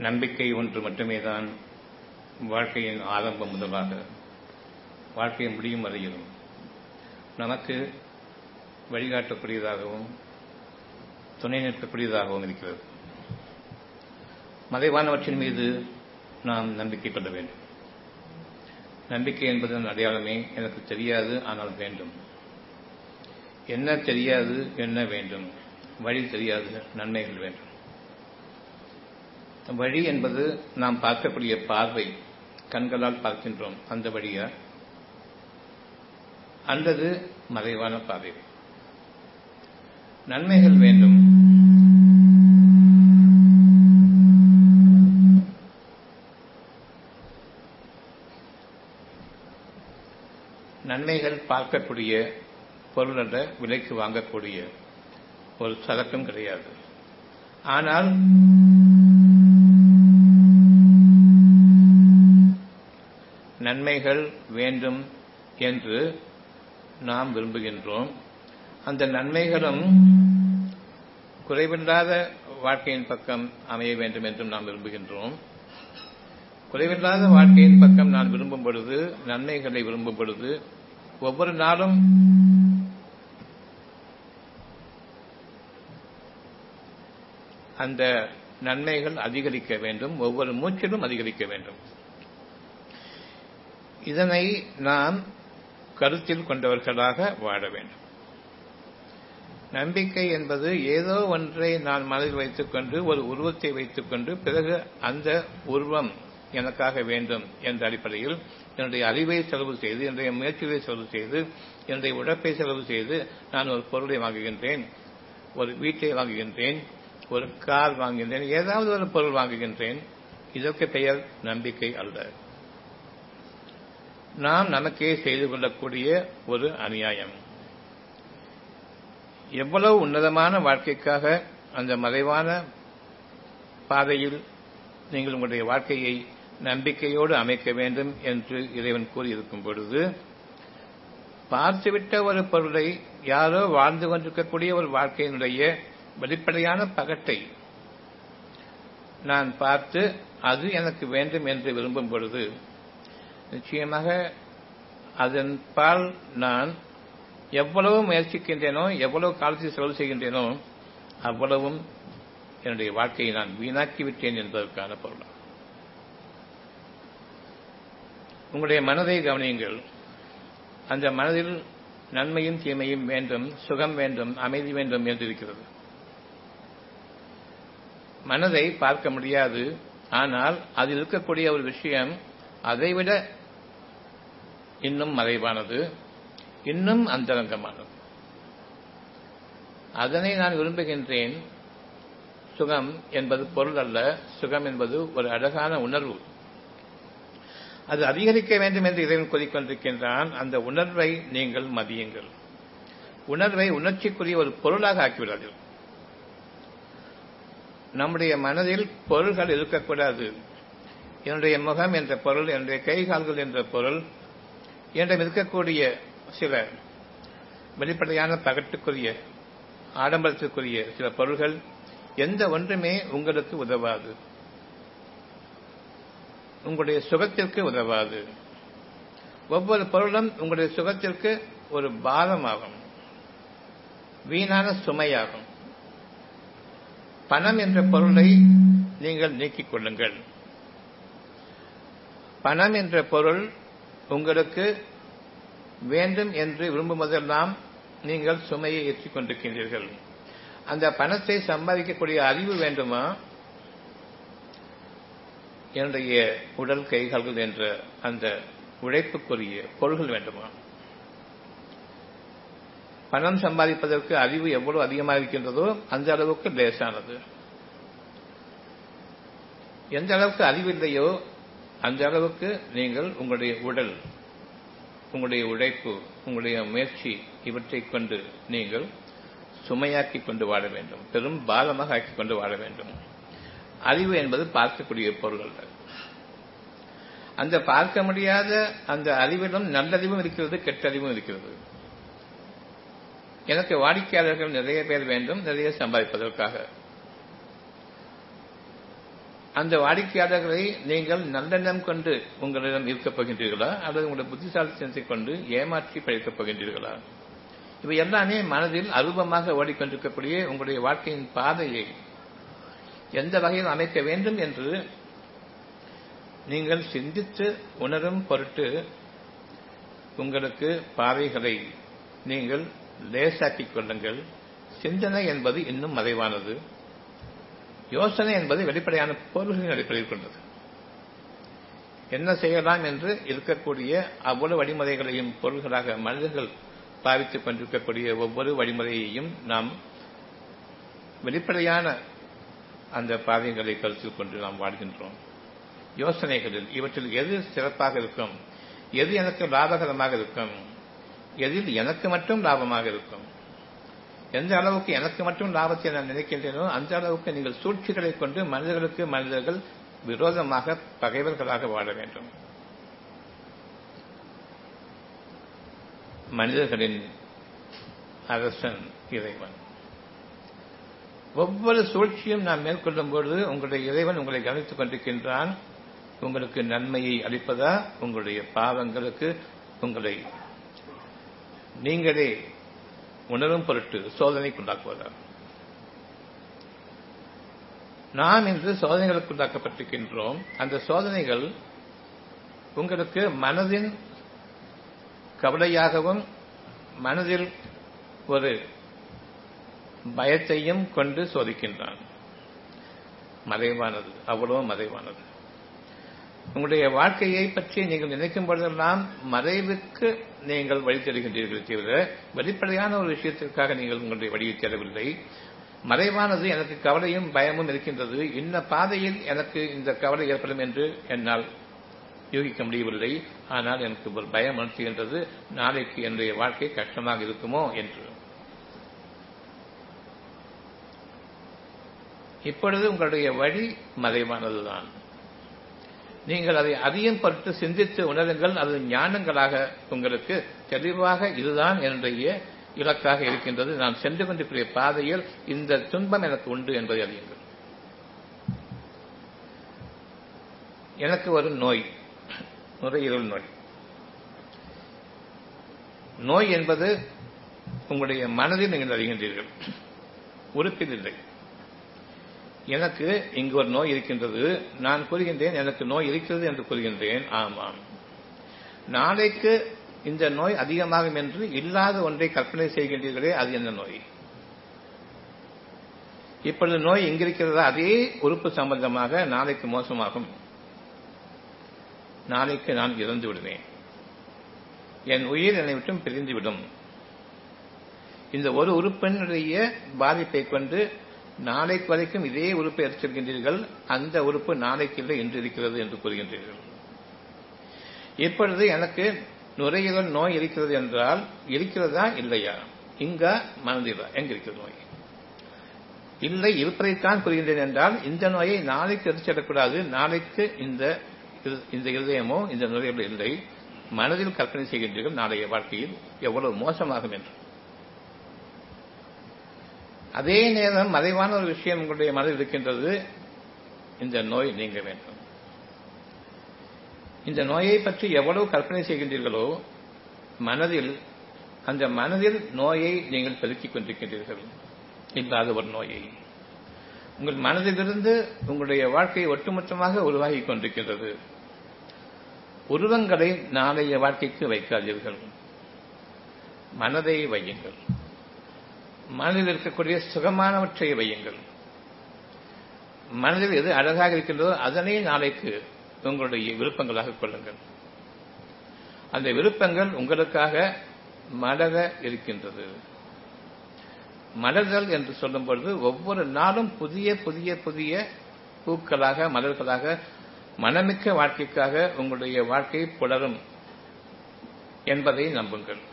நம்பிக்கை ஒன்று மட்டுமே தான் வாழ்க்கையின் ஆரம்பம் முதலாக. வாழ்க்கை முடியும் வரையிலும் நமக்கு வழிகாட்டக்கூடியதாகவும் துணை நிற்கக்கூடியதாகவும் இருக்கிறது. மறைவானவற்றின் மீது நாம் நம்பிக்கை கொள்ள வேண்டும். நம்பிக்கை என்பதன் அடையாளமே. எனக்கு தெரியாது ஆனால் வேண்டும். என்ன தெரியாது என்ன வேண்டும்? வழி தெரியாது நன்மைகள் வேண்டும். வழி என்பது நாம் பார்க்கக்கூடிய பார்வை. கண்களால் பார்க்கின்றோம். அந்த வழியா? அல்லது மறைவான பாதை நன்மைகள் வேண்டும். நன்மைகள் பார்க்கக்கூடிய பொருளட விலைக்கு வாங்கக்கூடிய ஒரு சரக்கும் கிடையாது. ஆனால் நன்மைகள் வேண்டும் என்று நாம் விரும்புகின்றோம். அந்த நன்மைகளும் குறைவில்லாத வாழ்க்கையின் பக்கம் அமைய வேண்டும் என்றும் நாம் விரும்புகின்றோம். குறைவில்லாத வாழ்க்கையின் பக்கம் நான் விரும்பும் பொழுது நன்மைகளை விரும்பும் பொழுது ஒவ்வொரு நாளும் அந்த நன்மைகள் அதிகரிக்க வேண்டும் ஒவ்வொரு மூச்சிலும் அதிகரிக்க வேண்டும். இதனை நாம் கருத்தில் கொண்டவர்களாக வாழ வேண்டும். நம்பிக்கை என்பது ஏதோ ஒன்றை நான் மனதில் வைத்துக்கொண்டு ஒரு உருவத்தை வைத்துக்கொண்டு பிறகு அந்த உருவம் எனக்காக வேண்டும் என்ற அடிப்படையில் என்னுடைய அறிவை செலவு செய்து என்னுடைய முயற்சிகளை செலவு செய்து என்னுடைய உழைப்பை செலவு செய்து நான் ஒரு பொருளை வாங்குகின்றேன் ஒரு வீட்டை வாங்குகின்றேன் ஒரு கார் வாங்குகின்றேன் ஏதாவது ஒரு பொருள் வாங்குகின்றேன். இதற்கு பெயர் நம்பிக்கை அல்ல. நாம் நமக்கே செய்து கொள்ளக்கூடிய ஒரு அநியாயம். எவ்வளவு உன்னதமான வாழ்க்கைக்காக அந்த மறைவான பாதையில் நீங்கள் உங்களுடைய வாழ்க்கையை நம்பிக்கையோடு அமைக்க வேண்டும் என்று இறைவன் கூறியிருக்கும் பொழுது பார்த்துவிட்ட ஒரு பொருளை யாரோ வாழ்ந்து கொண்டிருக்கக்கூடிய ஒரு வாழ்க்கையினுடைய வெளிப்படையான பகட்டை நான் பார்த்து அது எனக்கு வேண்டும் என்று விரும்பும் பொழுது நிச்சயமாக அதன் பால் நான் எவ்வளவு முயற்சிக்கின்றேனோ எவ்வளவு காலத்தில் செலவு செய்கின்றேனோ அவ்வளவும் என்னுடைய வாழ்க்கையை நான் வீணாக்கிவிட்டேன் என்பதற்கான பொருள். உங்களுடைய மனதை கவனியுங்கள். அந்த மனதில் நன்மையும் தீமையும் வேண்டும் சுகம் வேண்டும் அமைதி வேண்டும் என்று இருக்கிறது மனதை பார்க்க முடியாது. ஆனால் அதில் இருக்கக்கூடிய ஒரு விஷயம் அதைவிட இன்னும் மறைவானது இன்னும் அந்தரங்கமானது. அதனை நான் விரும்புகின்றேன். சுகம் என்பது பொருள் அல்ல. சுகம் என்பது ஒரு அழகான உணர்வு. அது அதிகரிக்க வேண்டும் என்று இறைவன் கூறிக்கொண்டிருக்கின்றான். அந்த உணர்வை நீங்கள் மதியுங்கள். உணர்வை உணர்ச்சிக்குரிய ஒரு பொருளாக ஆக்கிவிடாதீர்கள். நம்முடைய மனதில் பொருள்கள் இருக்கக்கூடாது. என்னுடைய முகம் என்ற பொருள் என்னுடைய கை கால்கள் என்ற பொருள் என்னிடம் இருக்கக்கூடிய சில வெளிப்படையான பகட்டுக்குரிய ஆடம்பரத்திற்குரிய சில பொருள்கள் எந்த ஒன்றுமே உங்களுக்கு உதவாது. உங்களுடைய சுகத்திற்கு உதவாது. ஒவ்வொரு பொருளும் உங்களுடைய சுகத்திற்கு ஒரு பாரமாகும் வீணான சுமையாகும். பணம் என்ற பொருளை நீங்கள் நீக்கிக் கொள்ளுங்கள். பணம் என்ற பொருள் உங்களுக்கு வேண்டும் என்று விரும்புவதெல்லாம் நீங்கள் சுமையை ஏற்றிக் கொண்டிருக்கின்றீர்கள். அந்த பணத்தை சம்பாதிக்கக்கூடிய அறிவு வேண்டுமா? என்னுடைய உடல் கைகால்கள் என்ற அந்த உழைப்புக்குரிய பொருள்கள் வேண்டுமா? பணம் சம்பாதிப்பதற்கு அறிவு எவ்வளவு அதிகமாக இருக்கின்றதோ அந்த அளவுக்கு லேசானது. எந்த அளவுக்கு அறிவு இல்லையோ அந்த அளவுக்கு நீங்கள் உங்களுடைய உடல் உங்களுடைய உழைப்பு உங்களுடைய முயற்சி இவற்றை கொண்டு நீங்கள் சுமையாக்கி கொண்டு வாழ வேண்டும். பெரும் பாலமாக ஆக்கிக் கொண்டு வாழ வேண்டும். அறிவு என்பது பார்க்கக்கூடிய பொருள் அந்த பார்க்க முடியாத அந்த அறிவிலும் நல்லறிவும் இருக்கிறது கெட்டறிவும் இருக்கிறது. எனக்கு வாடிக்கையாளர்கள் நிறைய பேர் வேண்டும் நிறைய சம்பாதிப்பதற்காக. அந்த வாடிக்கையாளர்களை நீங்கள் நல்லெண்ணம் கொண்டு உங்களிடம் இருக்கப் போகின்றீர்களா? அல்லது உங்களுடைய புத்திசாலித்தனத்தை கொண்டு ஏமாற்றி பழிக்கப் போகின்றீர்களா? இவை எல்லாமே மனதில் அருபமாக ஓடிக்கொண்டிருக்கக்கூடிய உங்களுடைய வாழ்க்கையின் பாதையை எந்த வகையில் அமைக்க வேண்டும் என்று நீங்கள் சிந்தித்து உணரும் பொருட்டு உங்களுக்கு பாதைகளை நீங்கள் லேசாக்கிக் கொள்ளுங்கள். சிந்தனை என்பது இன்னும் மறைவானது. யோசனை என்பது வெளிப்படையான பொருள்களின் அடிப்படையில் கொண்டது. என்ன செய்யலாம் என்று இருக்கக்கூடிய அவ்வளவு வழிமுறைகளையும் பொருள்களாக மனிதர்கள் பாவித்துக் கொண்டிருக்கக்கூடிய ஒவ்வொரு வழிமுறையையும் நாம் வெளிப்படையான அந்த பாதைகளை கருத்தில் கொண்டு நாம் வாழ்கின்றோம். யோசனைகளில் இவற்றில் எது சிறப்பாக இருக்கும்? எது எனக்கு லாபகரமாக இருக்கும்? எதில் எனக்கு மட்டும் லாபமாக இருக்கும்? எந்த அளவுக்கு எனக்கு மட்டும் லாபத்தை நான் நினைக்கின்றேனோ அந்த அளவுக்கு நீங்கள் சூழ்ச்சிகளை கொண்டு மனிதர்களுக்கு மனிதர்கள் விரோதமாக பகைவர்களாக வாழ வேண்டும். மனிதர்களின் அரசன் இறைவன். ஒவ்வொரு சூழ்ச்சியும் நாம் மேற்கொள்ளும் பொழுது உங்களுடைய இறைவன் உங்களை கவனித்துக் கொண்டிருக்கின்றான். உங்களுக்கு நன்மையை அளிப்பதா? உங்களுடைய பாவங்களுக்கு உங்களை நீங்களே உணரும் பொருட்டு சோதனைக்குண்டாக்குவதா நாம் இன்று சோதனைகளுக்குண்டாக்கப்பட்டிருக்கின்றோம் அந்த சோதனைகள் உங்களுக்கு மனதின் கவலையாகவும் மனதில் ஒரு பயத்தையும் கொண்டு சோதிக்கின்றான். மறைவானது அவ்வளவு மறைவானது. உங்களுடைய வாழ்க்கையை பற்றி நீங்கள் நினைக்கும் பொழுதெல்லாம் மறைவுக்கு நீங்கள் வழி தேடுகின்றீர்கள் தவிர வெளிப்படையான ஒரு விஷயத்திற்காக நீங்கள் உங்களுடைய வழியை தேடவில்லை. மறைவானது எனக்கு கவலையும் பயமும் இருக்கின்றது. இந்த பாதையில் எனக்கு இந்த கவலை ஏற்படும் என்று என்னால் யூகிக்க முடியவில்லை. ஆனால் எனக்கு ஒரு பயம் உணர்த்துகின்றது. நாளைக்கு என்னுடைய வாழ்க்கை கஷ்டமாக இருக்குமோ என்று. இப்பொழுது உங்களுடைய வழி மறைவானதுதான். நீங்கள் அதை அதிகம் பட்டு சிந்தித்து உணருங்கள். அது ஞானங்களாக உங்களுக்கு தெளிவாக இதுதான் என்னுடைய இலக்காக இருக்கின்றது. நான் சென்று கொண்டிருக்கிற பாதையில் இந்த துன்பம் எனக்கு உண்டு என்பதை அறியுங்கள். எனக்கு ஒரு நோய் நுரையீரல் நோய். நோய் என்பது உங்களுடைய மனதில் நீங்கள் அறிகின்றீர்கள். உறுப்பில் இல்லை. எனக்கு இங்கு ஒரு நோய் இருக்கின்றது. நான் கூறுகின்றேன் எனக்கு நோய் இருக்கிறது என்று கூறுகின்றேன். ஆமாம். நாளைக்கு இந்த நோய் அதிகமாகும் என்று இல்லாத ஒன்றை கற்பனை செய்கின்றீர்களே அது என்ன நோய்? இப்பொழுது நோய் எங்கிருக்கிறதா அதே உறுப்பு சம்பந்தமாக நாளைக்கு மோசமாகும். நாளைக்கு நான் இறந்து விடுவேன். என் உயிர் என்னை விட்டும் பிரிந்துவிடும் இந்த ஒரு உறுப்பினுடைய பாதிப்பை கொண்டு நாளைக்கு வரைக்கும் இதே உறுப்பை எடுத்திருக்கின்றீர்கள் அந்த உறுப்பு நாளைக்கு இல்லை என்று இருக்கிறது என்று கூறுகின்றீர்கள். இப்பொழுது எனக்கு நுரையீரல் நோய் இருக்கிறது என்றால் இருக்கிறதா இல்லையா? இங்க மனதிலா எங்க இருக்கிறது நோய்? இல்லை இருப்பதைத்தான் கூறுகின்றேன் என்றால் இந்த நோயை நாளைக்கு எடுத்துவிடக்கூடாது நாளைக்கு இந்த இந்த இருதயமோ இந்த நுரையீரல் இல்லை. மனதில் கற்பனை செய்கின்றீர்கள் நாளைய வாழ்க்கையில் எவ்வளவு மோசமாகும் என்று. அதே நேரம் மறைவான ஒரு விஷயம் உங்களுடைய மனதில் இருக்கின்றது. இந்த நோய் நீங்க வேண்டும். இந்த நோயை பற்றி எவ்வளவு கற்பனை செய்கின்றீர்களோ மனதில் அந்த மனதில் நோயை நீங்கள் பெருக்கிக் கொண்டிருக்கின்றீர்கள். இல்லாத ஒரு நோயை. உங்கள் மனதிலிருந்து உங்களுடைய வாழ்க்கை ஒட்டுமொத்தமாக உருவாகிக் கொண்டிருக்கின்றது. உருவங்களை நாளைய வாழ்க்கைக்கு வைக்காதீர்கள். மனதை வையுங்கள். மனதில் இருக்கக்கூடிய சுகமானவற்றை வையுங்கள். மனதில் எது அழகாக இருக்கின்றதோ அதனை நாளைக்கு உங்களுடைய விருப்பங்களாக கொள்ளுங்கள். அந்த விருப்பங்கள் உங்களுக்காக மலர இருக்கின்றது. மலர்தல் என்று சொல்லும் பொழுது ஒவ்வொரு நாளும் புதிய புதிய புதிய பூக்களாக மலர்களாக மனமிக்க வாழ்க்கைக்காக உங்களுடைய வாழ்க்கை புலரும் என்பதை நம்புங்கள்.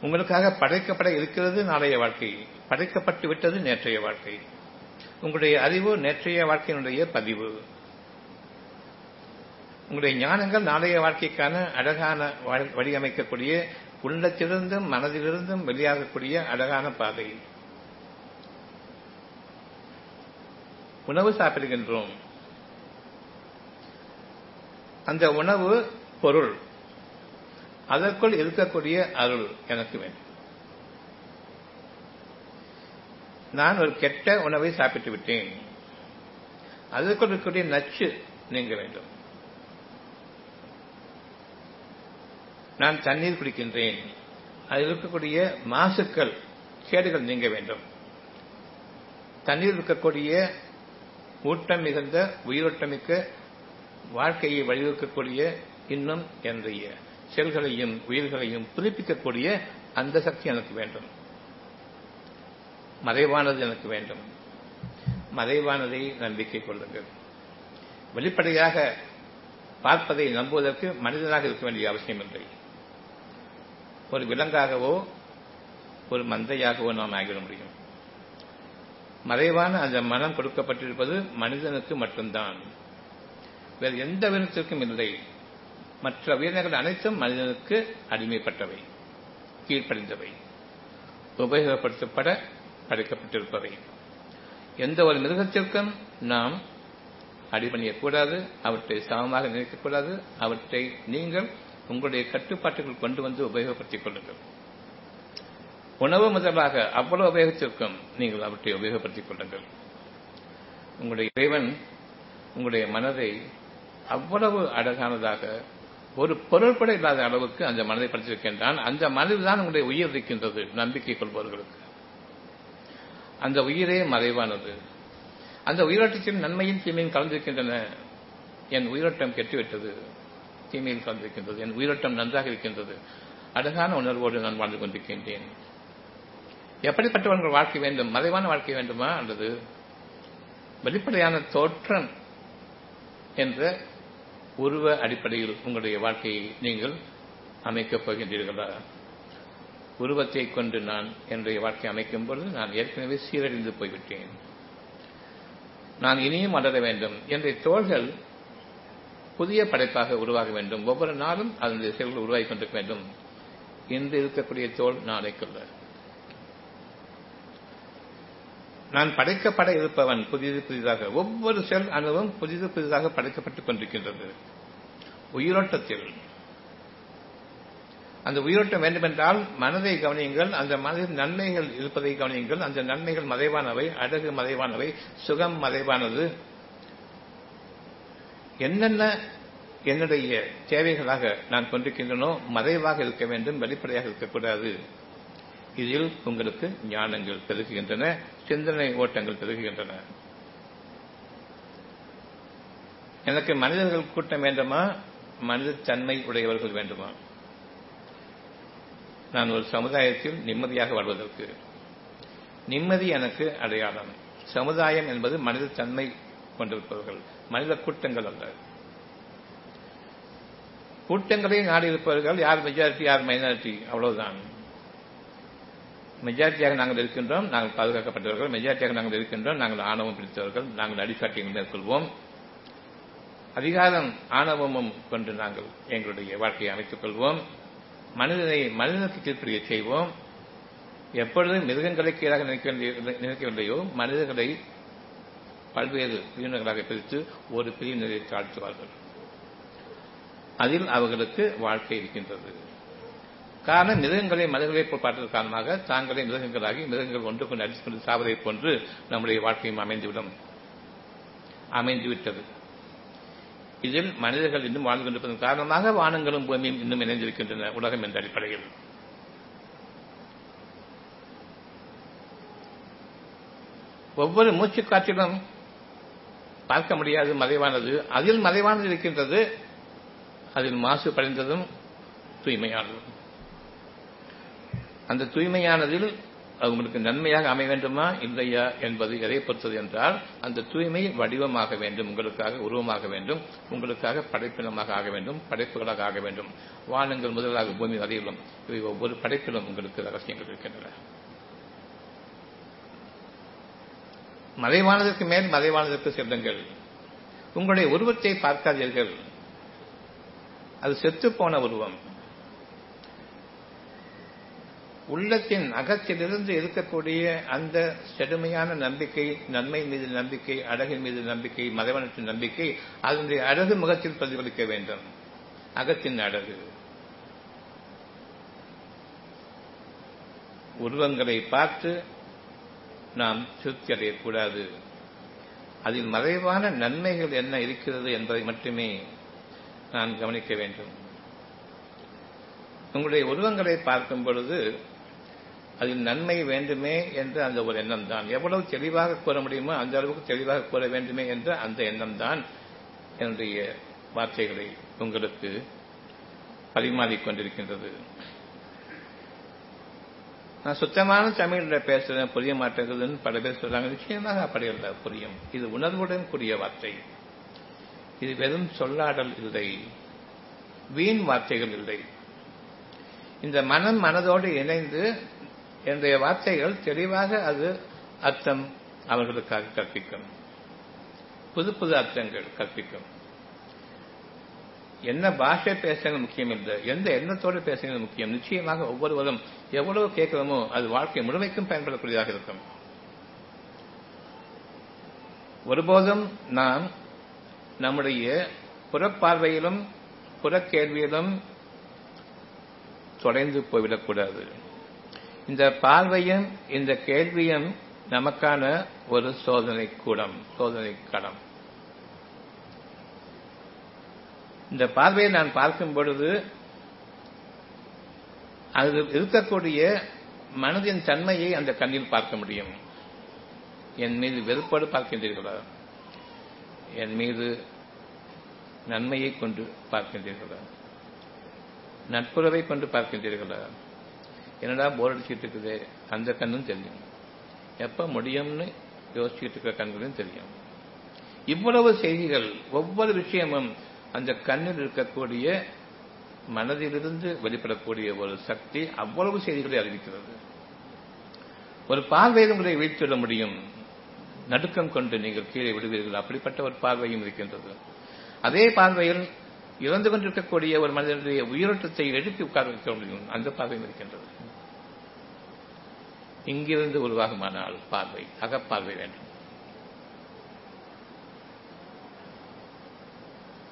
உங்களுக்காக படைக்கப்பட இருக்கிறது நாளைய வாழ்க்கை படைக்கப்பட்டு விட்டது நேற்றைய வாழ்க்கை. உங்களுடைய அறிவு நேற்றைய வாழ்க்கையினுடைய பதிவு. உங்களுடைய ஞானங்கள் நாளைய வாழ்க்கைக்கான அழகான வடிவமைக்கக்கூடிய உள்ளத்திலிருந்தும் மனதிலிருந்தும் வெளியாகக்கூடிய அழகான பாதை. உணவு சாப்பிடுகின்றோம். அந்த உணவு பொருள். அதற்குள் இருக்கக்கூடிய அருள் எனக்கு வேண்டும். நான் ஒரு கெட்ட உணவை சாப்பிட்டு விட்டேன். அதற்குள் இருக்கக்கூடிய நச்சு நீங்க வேண்டும். நான் தண்ணீர் குடிக்கின்றேன். அதில் இருக்கக்கூடிய மாசுக்கள் கேடுகள் நீங்க வேண்டும். தண்ணீர் இருக்கக்கூடிய ஊட்டம் மிகுந்த உயிரோட்டமிக்க வாழ்க்கையை வழிவகுக்கக்கூடிய இன்னும் என்னுடைய செல்களையும் உயிர்களையும் புதுப்பிக்கக்கூடிய அந்த சக்தி எனக்கு வேண்டும். மறைவானது எனக்கு வேண்டும். மறைவானதை நம்பிக்கை கொள்ளுங்கள். வெளிப்படையாக பார்ப்பதை நம்புவதற்கு மனிதனாக இருக்க வேண்டிய அவசியம் இல்லை. ஒரு விலங்காகவோ ஒரு மந்தையாகவோ நாம் ஆகிட முடியும். மறைவான அந்த மனம் கொடுக்கப்பட்டிருப்பது மனிதனுக்கு மட்டும்தான். வேறு எந்த வினத்திற்கும் இல்லை. மற்ற உயிரினங்கள் அனைத்தும் மனிதனுக்கு அடிமைப்பட்டவை கீழ்ப்படைந்தவை உபயோகப்படுத்தப்பட படைக்கப்பட்டிருப்பவை. எந்த ஒரு மிருகத்திற்கும் நாம் அடிபணியக்கூடாது அவற்றை சமமாக நினைக்கக்கூடாது அவற்றை நீங்கள் உங்களுடைய கட்டுப்பாட்டுக்குள் கொண்டு வந்து உபயோகப்படுத்திக் கொள்ளுங்கள். உணவு முதலாக அவ்வளவு உபயோகத்திற்கும் நீங்கள் அவற்றை உபயோகப்படுத்திக் கொள்ளுங்கள். உங்களுடைய இறைவன் உங்களுடைய மனதை அவ்வளவு அழகானதாக ஒரு பொருள் கூட இல்லாத அளவுக்கு அந்த மனதை படைத்திருக்கின்றான். அந்த மனதில் தான் உங்களுடைய உயிர் இருக்கின்றது நம்பிக்கை கொள்பவர்களுக்கு. அந்த உயிரே மறைவானது. அந்த உயிரோட்டத்தில் நன்மையும் தீமையும் கலந்திருக்கின்றன. என் உயிரோட்டம் கெட்டுவிட்டது தீமையில் கலந்திருக்கின்றது. என் உயிரோட்டம் நன்றாக இருக்கின்றது. அழகான உணர்வோடு நான் வாழ்ந்து கொண்டிருக்கின்றேன். எப்படிப்பட்டவர்கள் வாழ்க்கை வேண்டும்? மறைவான வாழ்க்கை வேண்டுமா? அல்லது வெளிப்படையான தோற்றம் என்ற உருவ அடிப்படையில் உங்களுடைய வாழ்க்கையை நீங்கள் அமைக்கப் போகின்றீர்களா? உருவத்தை கொண்டு நான் என்னுடைய வாழ்க்கை அமைக்கும் பொழுது நான் ஏற்கனவே சீரழிந்து போய்விட்டேன். நான் இனியும் வளர வேண்டும். என்னுடைய தோள்கள் புதிய படைப்பாக உருவாக வேண்டும். ஒவ்வொரு நாளும் அதனுடைய செயல்கள் உருவாகி கொண்டிருக்க வேண்டும். இன்று இருக்கக்கூடிய தோல் நாளைக்குள்ள. நான் படைக்கப்பட இருப்பவன் புதிது புதிதாக ஒவ்வொரு செல் அணுவும் புதிது புதிதாக படைக்கப்பட்டுக் கொண்டிருக்கின்றது. உயிரோட்டத்தில். அந்த உயிரோட்டம் வேண்டுமென்றால் மனதை கவனியுங்கள் அந்த மனதில் நன்மைகள் இருப்பதை கவனியுங்கள் அந்த நன்மைகள் மறைவானவை அழகு மறைவானவை சுகம் மறைவானது. என்னென்ன என்னுடைய தேவைகளாக நான் கொண்டிருக்கின்றனோ மறைவாக இருக்க வேண்டும் வெளிப்படையாக இருக்கக்கூடாது. இதில் உங்களுக்கு ஞானங்கள் பெருகுகின்றன சிந்தனை ஓட்டங்கள் பெருகுகின்றன. எனக்கு மனிதர்கள் கூட்டம் வேண்டுமா? மனித தன்மை உடையவர்கள் வேண்டுமா? நான் ஒரு சமுதாயத்தில் நிம்மதியாக வாழ்வதற்கு. நிம்மதி எனக்கு அடையாளம். சமுதாயம் என்பது மனித தன்மை கொண்டிருப்பவர்கள் மனித கூட்டங்கள் அல்ல. கூட்டங்களை நாடி இருப்பவர்கள் யார் மெஜாரிட்டி யார் மைனாரிட்டி அவ்வளவுதான். மெஜாரிட்டியாக நாங்கள் இருக்கின்றோம் நாங்கள் பாதுகாக்கப்பட்டவர்கள். மெஜாரிட்டியாக நாங்கள் இருக்கின்றோம் நாங்கள் ஆணவம் பிடித்தவர்கள். நாங்கள் அடிசாட்டியை மேற்கொள்வோம் அதிகாரம் ஆணவமும் கொண்டு நாங்கள் எங்களுடைய வாழ்க்கையை அமைத்துக் கொள்வோம். மனிதனை மனிதனுக்கு கீழ்ப்படிய செய்வோம். எப்பொழுதும் மிருகங்களுக்கு எதிராக நினைக்கவில்லையோ மனிதர்களை பல்வேறு பிரிவினர்களாக பிரித்து ஒரு பிரிவினரை தாழ்த்துவார்கள். அதில் அவர்களுக்கு வாழ்க்கை இருக்கின்றது. காரணம் மிருகங்களை மனிதர்களை போல் காரணமாக தாங்களே மிருகங்களாகி மிருகங்கள் ஒன்று கொண்டு அடித்துக் கொண்டு சாவதை போன்று நம்முடைய வாழ்க்கையும் அமைந்துவிடும். அமைந்துவிட்டது. இதில் மனிதர்கள் இன்னும் வாழ்ந்து கொண்டிருப்பதன் காரணமாக வானங்களும் பூமியும் இன்னும் இணைந்திருக்கின்றன உலகம் என்ற அடிப்படையில். ஒவ்வொரு மூச்சு காற்றிலும் பார்க்க முடியாது மறைவானது. அதில் மறைவானது இருக்கின்றது. அதில் மாசு படைந்ததும் தூய்மையானதும். அந்த தூய்மையானதில் உங்களுக்கு நன்மையாக அமைய வேண்டுமா? இல்லையா என்பது எதை பொறுத்தது என்றால் அந்த தூய்மை வடிவமாக வேண்டும் உங்களுக்காக உருவமாக வேண்டும் உங்களுக்காக படைப்பினமாக ஆக வேண்டும் படைப்புகளாக ஆக வேண்டும். வானங்கள் முதலாக பூமி வரையிலும் இவை ஒவ்வொரு படைப்பிலும் உங்களுக்கு ரகசியங்கள் இருக்கின்றன. மறைவானதற்கு மேல் மறைவானதற்கு செல்லுங்கள். உங்களுடைய உருவத்தை பார்க்காதீர்கள். அது செத்துப்போன உருவம். உள்ளத்தின் அகத்திலிருந்து இருக்கக்கூடிய அந்த செழுமையான நம்பிக்கை நன்மை மீது நம்பிக்கை அழகின் மீது நம்பிக்கை மதவனத்தின் நம்பிக்கை அதனுடைய அழகு முகத்தில் பிரதிபலிக்க வேண்டும். அகத்தின் அழகு. உருவங்களை பார்த்து நாம் திருப்தி அடையக்கூடாது அதில் மறைவான நன்மைகள் என்ன இருக்கிறது என்பதை மட்டுமே நான் கவனிக்க வேண்டும். உங்களுடைய உருவங்களை பார்க்கும் பொழுது அதில் நன்மை வேண்டுமே என்ற அந்த ஒரு எண்ணம் தான் எவ்வளவு தெளிவாக கூற முடியுமோ அந்த அளவுக்கு தெளிவாக கூற வேண்டுமே என்ற அந்த எண்ணம் தான் என்னுடைய வார்த்தைகளை உங்களுக்கு பரிமாறிக் கொண்டிருக்கின்றது. நான் சுத்தமான தமிழில் பேசுறேன் புரிய மாட்டேங்குதுன்னு பல பேர் சொல்றாங்க. நிச்சயமாக அப்படி இல்லை புரியும். இது உணர்வுடன் கூடிய வார்த்தை. இது வெறும் சொல்லாடல் இல்லை. வீண் வார்த்தைகள் இல்லை. இந்த மனம் மனதோடு இணைந்து என்னுடைய வார்த்தைகள் தெளிவாக அது அர்த்தம் அவர்களுக்காக கற்பிக்கும். புது புது அர்த்தங்கள் கற்பிக்கும். என்ன பாஷை பேசுறது முக்கியம் இல்லை எந்த எண்ணத்தோடு பேசுகிறது முக்கியம்? நிச்சயமாக ஒவ்வொருவரும் எவ்வளவு கேட்கிறோமோ அது வாழ்க்கை முழுமைக்கும் பயன்படக்கூடியதாக இருக்கும். ஒருபோதும் நாம் நம்முடைய புறப்பார்வையிலும் புறக்கேள்வியிலும் தொலைந்து போய்விடக்கூடாது. இந்த பார்வையும் இந்த கேள்வியும் நமக்கான ஒரு சோதனை கூடம் சோதனை களம். இந்த பார்வையை நான் பார்க்கும் பொழுது அது இருக்கக்கூடிய மனதின் தன்மையை அந்த கண்ணில் பார்க்க முடியும். என் மீது வெறுப்போடு பார்க்கின்றீர்களா? என் மீது நன்மையை கொண்டு பார்க்கின்றீர்களா? நட்புறவை கொண்டு பார்க்கின்றீர்களா? என்னடா போர் அடிச்சுட்டு இருக்குது அந்த கண்ணும் தெரியும். எப்ப முடியும்னு யோசிச்சுட்டு இருக்கிற கண்களும் தெரியும். இவ்வளவு செய்திகள் ஒவ்வொரு விஷயமும் அந்த கண்ணில் இருக்கக்கூடிய மனதிலிருந்து வெளிப்படக்கூடிய ஒரு சக்தி அவ்வளவு செய்திகளை அறிவிக்கிறது. ஒரு பார்வையில் உங்களை வீழ்த்திவிட முடியும். நடுக்கம் கொண்டு நீங்கள் கீழே விடுவீர்கள். அப்படிப்பட்ட ஒரு பார்வையும் இருக்கின்றது. அதே பார்வையில் இறந்து கொண்டிருக்கக்கூடிய ஒரு மனிதனுடைய உயிரோட்டத்தை எழுப்பி உட்கார வைக்க முடியும். அந்த பார்வையும் இருக்கின்றது. இங்கிருந்து உருவாகுமானால் பார்வை அகப்பார்வை வேண்டும்.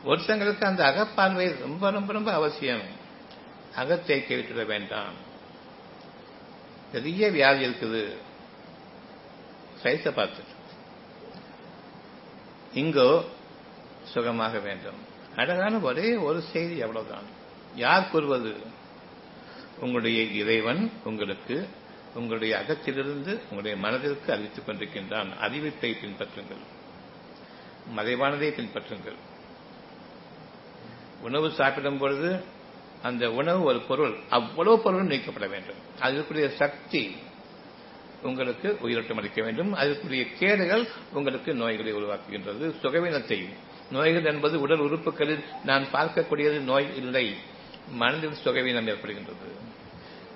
ஒருத்தங்களுக்கு அந்த அகப்பார்வை ரொம்ப ரொம்ப ரொம்ப அவசியம். அகத்தை கேட்டுட வேண்டாம். பெரிய வியாதி இருக்குது. சைஸை பார்த்துட்டு. இங்கோ சுகமாக வேண்டும். அழகான ஒரே ஒரு செய்தி அவ்வளவுதான். யார் கூறுவது? உங்களுடைய இறைவன் உங்களுக்கு உங்களுடைய அகத்திலிருந்து உங்களுடைய மனதிற்கு அறிவித்துக் கொண்டிருக்கின்றான். அறிவிப்பை பின்பற்றுங்கள். மறைவானதை பின்பற்றுங்கள். உணவு சாப்பிடும் பொழுது அந்த உணவு ஒரு பொருள். அவ்வளவு பொருளும் நீக்கப்பட வேண்டும். அதற்குரிய சக்தி உங்களுக்கு உயிரோட்டம் அளிக்க வேண்டும். அதற்குரிய கேடுகள் உங்களுக்கு நோய்களை உருவாக்குகின்றது. சுகவீனத்தை. நோய்கள் என்பது உடல் உறுப்புகளில் நான் பார்க்கக்கூடியது நோய் இல்லை. மனதில் சுகவீனம் ஏற்படுகின்றது.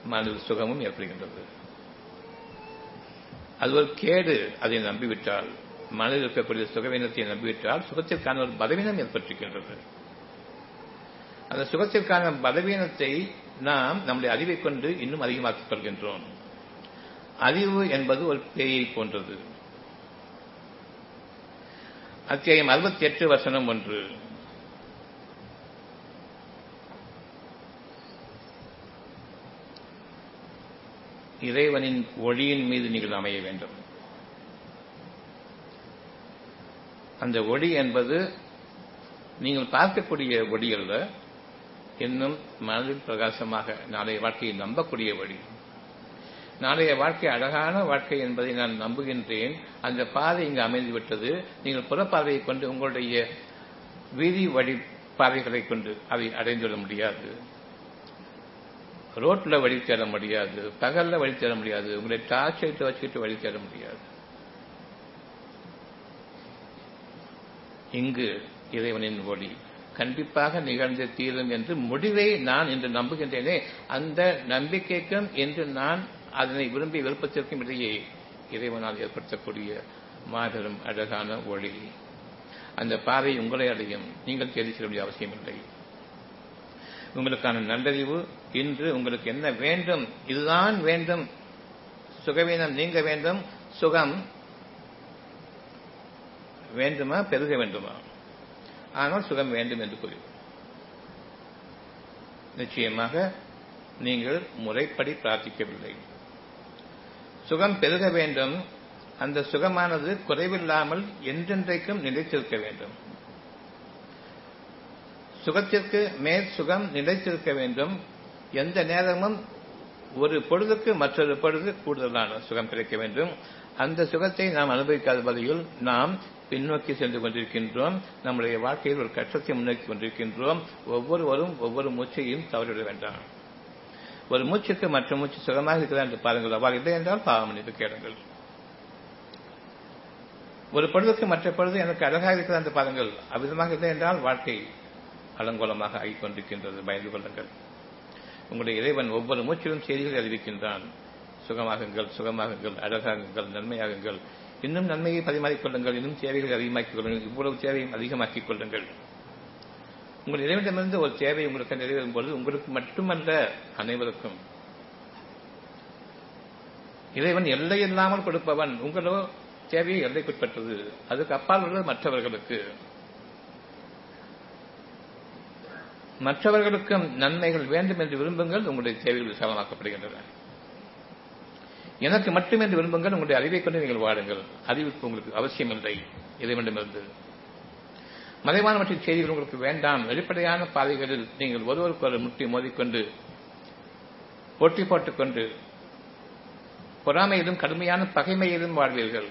மனதில் சுகமும் ஏற்படுகின்றது. அது ஒரு கேடு அதை நம்பிவிட்டால். மனதில் இருக்கக்கூடிய சுகவீனத்தை நம்பிவிட்டால் சுகத்திற்கான ஒரு பலவீனம் ஏற்பட்டிருக்கின்றது. அந்த சுகத்திற்கான பலவீனத்தை நாம் நம்முடைய அறிவை கொண்டு இன்னும் அதிகமாக்கிக் கொள்கின்றோம். அறிவு என்பது ஒரு பேயை போன்றது. அத்தியாயம் அறுபத்தி எட்டு வசனம் ஒன்று. இறைவனின் ஒளியின் மீது நீங்கள் அமைய வேண்டும். அந்த ஒளி என்பது நீங்கள் பார்க்கக்கூடிய ஒளி அல்ல இன்னும் மனதில் பிரகாசமாக நாளைய வாழ்க்கையை நம்பக்கூடிய ஒளி. நாளைய வாழ்க்கை அழகான வாழ்க்கை என்பதை நான் நம்புகின்றேன். அந்த பாதை இங்கு அமைந்துவிட்டது. நீங்கள் புறப்பாதையை கொண்டு உங்களுடைய வீதி வழி பாதைகளை கொண்டு அதை அடைந்துவிட முடியாது. ரோட்ல வழி தேட முடியாது பகல்ல வழி தேட முடியாது உங்களை டார்ச் லைட் வச்சுக்கிட்டு வழி தேட முடியாது. இங்கு இறைவனின் ஒளி கண்டிப்பாக நிகழ்ந்து தீரும் என்று முடிவை நான் என்று நம்புகின்றேனே அந்த நம்பிக்கைக்கும் என்று நான் அதனை விரும்பி விருப்பத்திற்கும் இடையே இறைவனால் ஏற்படுத்தக்கூடிய மாபெரும் அழகான ஒளி. அந்த பாதை உங்களை அடையும். நீங்கள் தேடி செல்ல வேண்டிய அவசியம் இல்லை உங்களுக்கான நல்லறிவு இன்று உங்களுக்கு என்ன வேண்டும்? இதுதான் வேண்டும். சுகவீனம் நீங்க வேண்டும். சுகம் வேண்டுமா பெருக வேண்டுமா? ஆனால் சுகம் வேண்டும் என்று கூறி. நிச்சயமாக நீங்கள் முறைப்படி பிரார்த்திக்கவில்லை. சுகம் பெருக வேண்டும். அந்த சுகமானது குறைவில்லாமல் என்றென்றைக்கும் நிலைத்திருக்க வேண்டும். சுகத்திற்கு மேல் சுகம் நிலைத்திருக்க வேண்டும். எந்த நேரமும் ஒரு பொழுதுக்கு மற்றொரு பொழுது கூடுதலான சுகம் கிடைக்க வேண்டும். அந்த சுகத்தை நாம் அனுபவிக்காத வகையில் நாம் பின்னோக்கி சென்று கொண்டிருக்கின்றோம். நம்முடைய வாழ்க்கையில் ஒரு கஷ்டத்தை முன்னோக்கி கொண்டிருக்கின்றோம். ஒவ்வொருவரும் ஒவ்வொரு மூச்சையும் தவறிவிட வேண்டாம். ஒரு மூச்சுக்கு மற்ற மூச்சு சுகமாக இருக்கிறதா என்று பாருங்கள். அவ்வாறு இல்லை என்றால் பாவம் கேளுங்கள். ஒரு பொழுதுக்கு மற்ற பொழுது எனக்கு அழகாக இருக்கிறதா என்று பாருங்கள். அவ்விதமாக இல்லை என்றால் வாழ்க்கை அலங்கோலமாக ஆகிக் கொண்டிருக்கின்றது பயந்து கொள்ளுங்கள். உங்களுடைய இறைவன் ஒவ்வொரு மூச்சிலும் செய்திகளை அறிவிக்கின்றான். சுகமாகுங்கள் சுகமாகுங்கள் அழகாகுங்கள் நன்மையாகுங்கள். இன்னும் நன்மையை பரிமாறிக்கொள்ளுங்கள் இன்னும் தேவைகளை அதிகமாக்கிக் கொள்ளுங்கள். இவ்வளவு தேவையும் அதிகமாக்கிக் கொள்ளுங்கள். உங்கள் இறைவனிடமிருந்து ஒரு தேவை உங்களுக்கு நிறைவேறும் பொழுது உங்களுக்கு மட்டுமல்ல அனைவருக்கும். இறைவன் எல்லை இல்லாமல் கொடுப்பவன் உங்களோ தேவையை எல்லைக்குட்பட்டது. அதுக்கு அப்பால் உள்ள மற்றவர்களுக்கு. மற்றவர்களுக்கும் நன்மைகள் வேண்டும் என்று விரும்புங்கள் உங்களுடைய தேவைகள் விசாலமாக்கப்படுகின்றன எனக்கு மட்டும் என்று விரும்புங்கள் உங்களுடைய அறிவை கொண்டு நீங்கள் வாடுங்கள் அறிவிப்பு உங்களுக்கு அவசியமில்லை வேண்டுமிருந்து மறைவானவற்றின் செய்திகள் உங்களுக்கு வேண்டாம். வெளிப்படையான பாதைகளில் நீங்கள் ஒருவருக்கு ஒரு முட்டி மோதிக்கொண்டு போட்டி போட்டுக்கொண்டு பொறாமையிலும் கடுமையான பகைமையிலும் வாழ்வீர்கள்.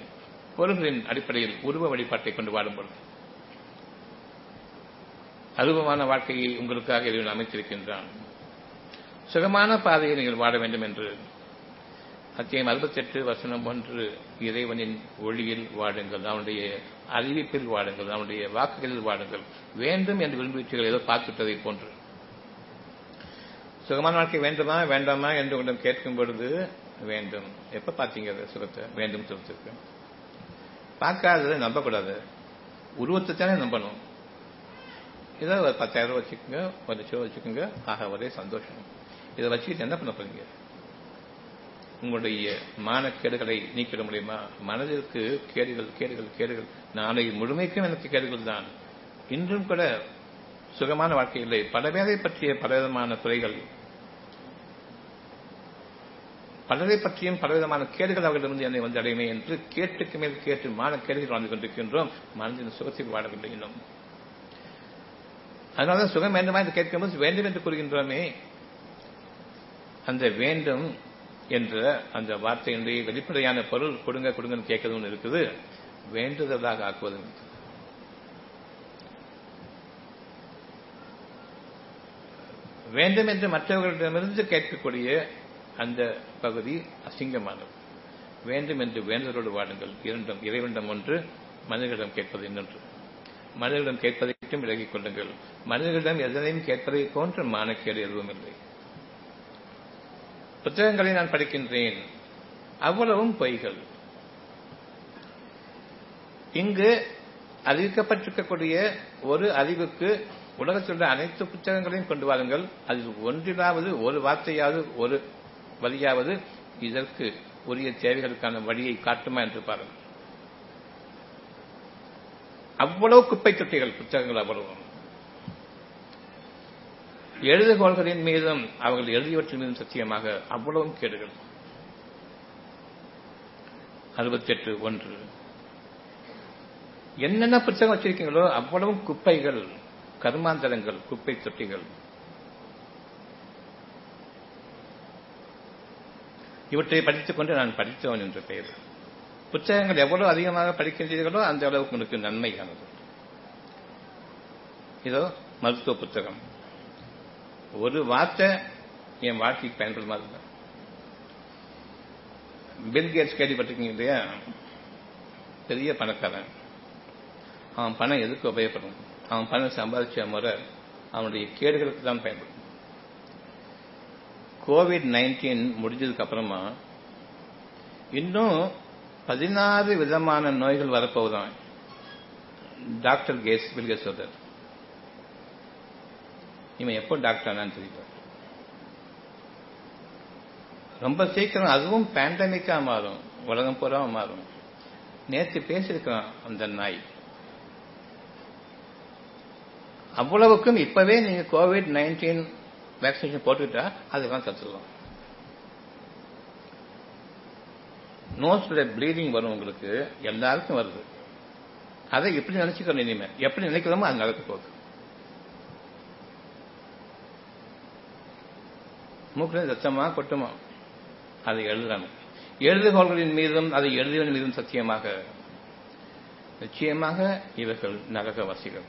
பொருள்களின் அடிப்படையில் உருவ வழிபாட்டை கொண்டு வாடும்போது அருவமான வாழ்க்கையை உங்களுக்காக இறைவன் அமைத்திருக்கின்றான். சுகமான பாதையை நீங்கள் வாட வேண்டும் என்று அத்தியம் அறுபத்தெட்டு வசனம் ஒன்று இறைவனின் ஒளியில் வாடுங்கள் அவனுடைய அறிவிப்பில் வாடுங்கள் அவனுடைய வாக்குகளில் வாடுங்கள் வேண்டும் என்று விரும்புவீர்கள் ஏதோ பார்த்துட்டதை போன்று. சுகமான வாழ்க்கை வேண்டுமா வேண்டாமா என்று உங்களிடம் கேட்கும் பொழுது வேண்டும். எப்ப பார்த்தீங்க அது சுகத்தை? வேண்டும் சுகத்திற்கு. பார்க்காததை நம்பக்கூடாது. உருவத்தை தானே நம்பணும். இதை ஒரு பத்தாயிரம் ரூபாய் வச்சுக்கோங்க ஒரு லட்சம் வச்சுக்கோங்க ஆக ஒரே சந்தோஷம். இதை வச்சுக்கிட்டு என்ன பண்ண போறீங்க? உங்களுடைய மானக்கேடுகளை நீக்கிட முடியுமா? மனதிற்கு கேடுகள் கேடுகள் கேடுகள். நாளை முழுமைக்கும் எனக்கு கேடுகள் தான். இன்றும் கூட சுகமான வாழ்க்கை இல்லை. பல பேரை பற்றிய பலவிதமான துறைகள் பலரை பற்றியும் பலவிதமான கேடுகள் அவர்களிடமிருந்து என்னை வந்து அடையுமே என்று கேட்டுக்கு மேல் கேட்டு மான கேடுகள் வாழ்ந்து கொண்டிருக்கின்றோம். மனதின் சுகத்தில் வாழவில்லை இன்னும். அதனால சுகம் வேண்டுமா என்று கேட்கும்போது வேண்டும் என்று கூறுகின்றோமே. அந்த வேண்டும் என்ற அந்த வார்த்தையினுடைய வெளிப்படையான பொருள் கொடுங்க கொடுங்கன்னு கேட்கறதும் இருக்குது. வேண்டுதலாக ஆக்குவதும் வேண்டும் என்று மற்றவர்களிடமிருந்து கேட்கக்கூடிய அந்த பகுதி அசிங்கமானது. வேண்டும் என்று வேண்டுதலோடு வாடுங்கள். இரண்டும் இறைவனிடம் ஒன்று மனிதர்களிடம் கேட்பது இன்னொன்று. மனிதர்களிடம் கேட்பதை மட்டும் விலகிக் கொள்ளுங்கள். மனிதர்களிடம் எதனையும் கேட்பதை போன்ற மானக்கேடு எதுவும் இல்லை. புத்தகங்களை நான் படிக்கின்றேன். அவ்வளவும் பொய்கள். இங்கு அறிவிக்கப்பட்டிருக்கக்கூடிய ஒரு அறிவுக்கு உலகத்தில் உள்ள அனைத்து புத்தகங்களையும் கொண்டு வாருங்கள். அதில் ஒன்றிலாவது ஒரு வார்த்தையாவது ஒரு வழியாவது இதற்கு உரிய தேவைகளுக்கான வழியை காட்டுமா என்று பாருங்கள். அவ்வளவு குப்பை தொட்டிகள் புத்தகங்கள் அவ்வளவு எழுதுகோள்களின் மீதும் அவர்கள் எழுதியவற்றின் மீதும் சத்தியமாக அவ்வளவும் கேடுகள். அறுபத்தி எட்டு ஒன்று. என்னென்ன புத்தகம் வச்சிருக்கீங்களோ அவ்வளவும் குப்பைகள் கர்மாந்தரங்கள் குப்பை தொட்டிகள். இவற்றை படித்துக் கொண்டு நான் படித்தவன் என்ற பெயர். புத்தகங்கள் எவ்வளவு அதிகமாக படிக்கின்றீர்களோ அந்த அளவுக்கு உங்களுக்கு நன்மையானது இதோ மருத்துவ புத்தகம். ஒரு வார்த்தை என் வாழ்க்கைக்கு பயன்படுற மாதிரி பில் கேட்ஸ் கேள்விப்பட்டிருக்கீங்க இல்லையா? பெரிய பணக்காரன். அவன் பணம் எதுக்கு உபயோகப்படும்? அவன் பணம் சம்பாதிச்ச முறை அவனுடைய கேடுகளுக்கு தான் பயன்படும். கோவிட் நைன்டீன் முடிஞ்சதுக்கு அப்புறமா இன்னும் பதினாறு விதமான நோய்கள் வரப்போகுதான் டாக்டர் கேஸ் பில்கே சொல்றார். இவன் எப்போ டாக்டர் ஆனான்னு தெரியல ரொம்ப சீக்கிரம் அதுவும் பேண்டமிக்கா மாறும். உலகம் பூரா மாறும். நேற்று பேசியிருக்கிறான் அந்த நாய். அவ்வளவுக்கும் இப்பவே நீங்க கோவிட் நைன்டீன் வேக்சினேஷன் போட்டுக்கிட்டா அதுதான் கத்துக்கலாம் நோஸ்ல ப்ளீடிங் வரும் உங்களுக்கு எல்லாருக்கும் வருது. அதை எப்படி நினைச்சுக்கணும் இனிமே? எப்படி நினைக்கிறோமோ அது நடக்க போகுது. மூக்கில் சத்தமா கொட்டுமா? அதை எழுதுறாங்க எழுதுகோள்களின் மீதும் அதை எழுதியவன் மீதும் சத்தியமாக. நிச்சயமாக இவர்கள் நரகவாசிகள்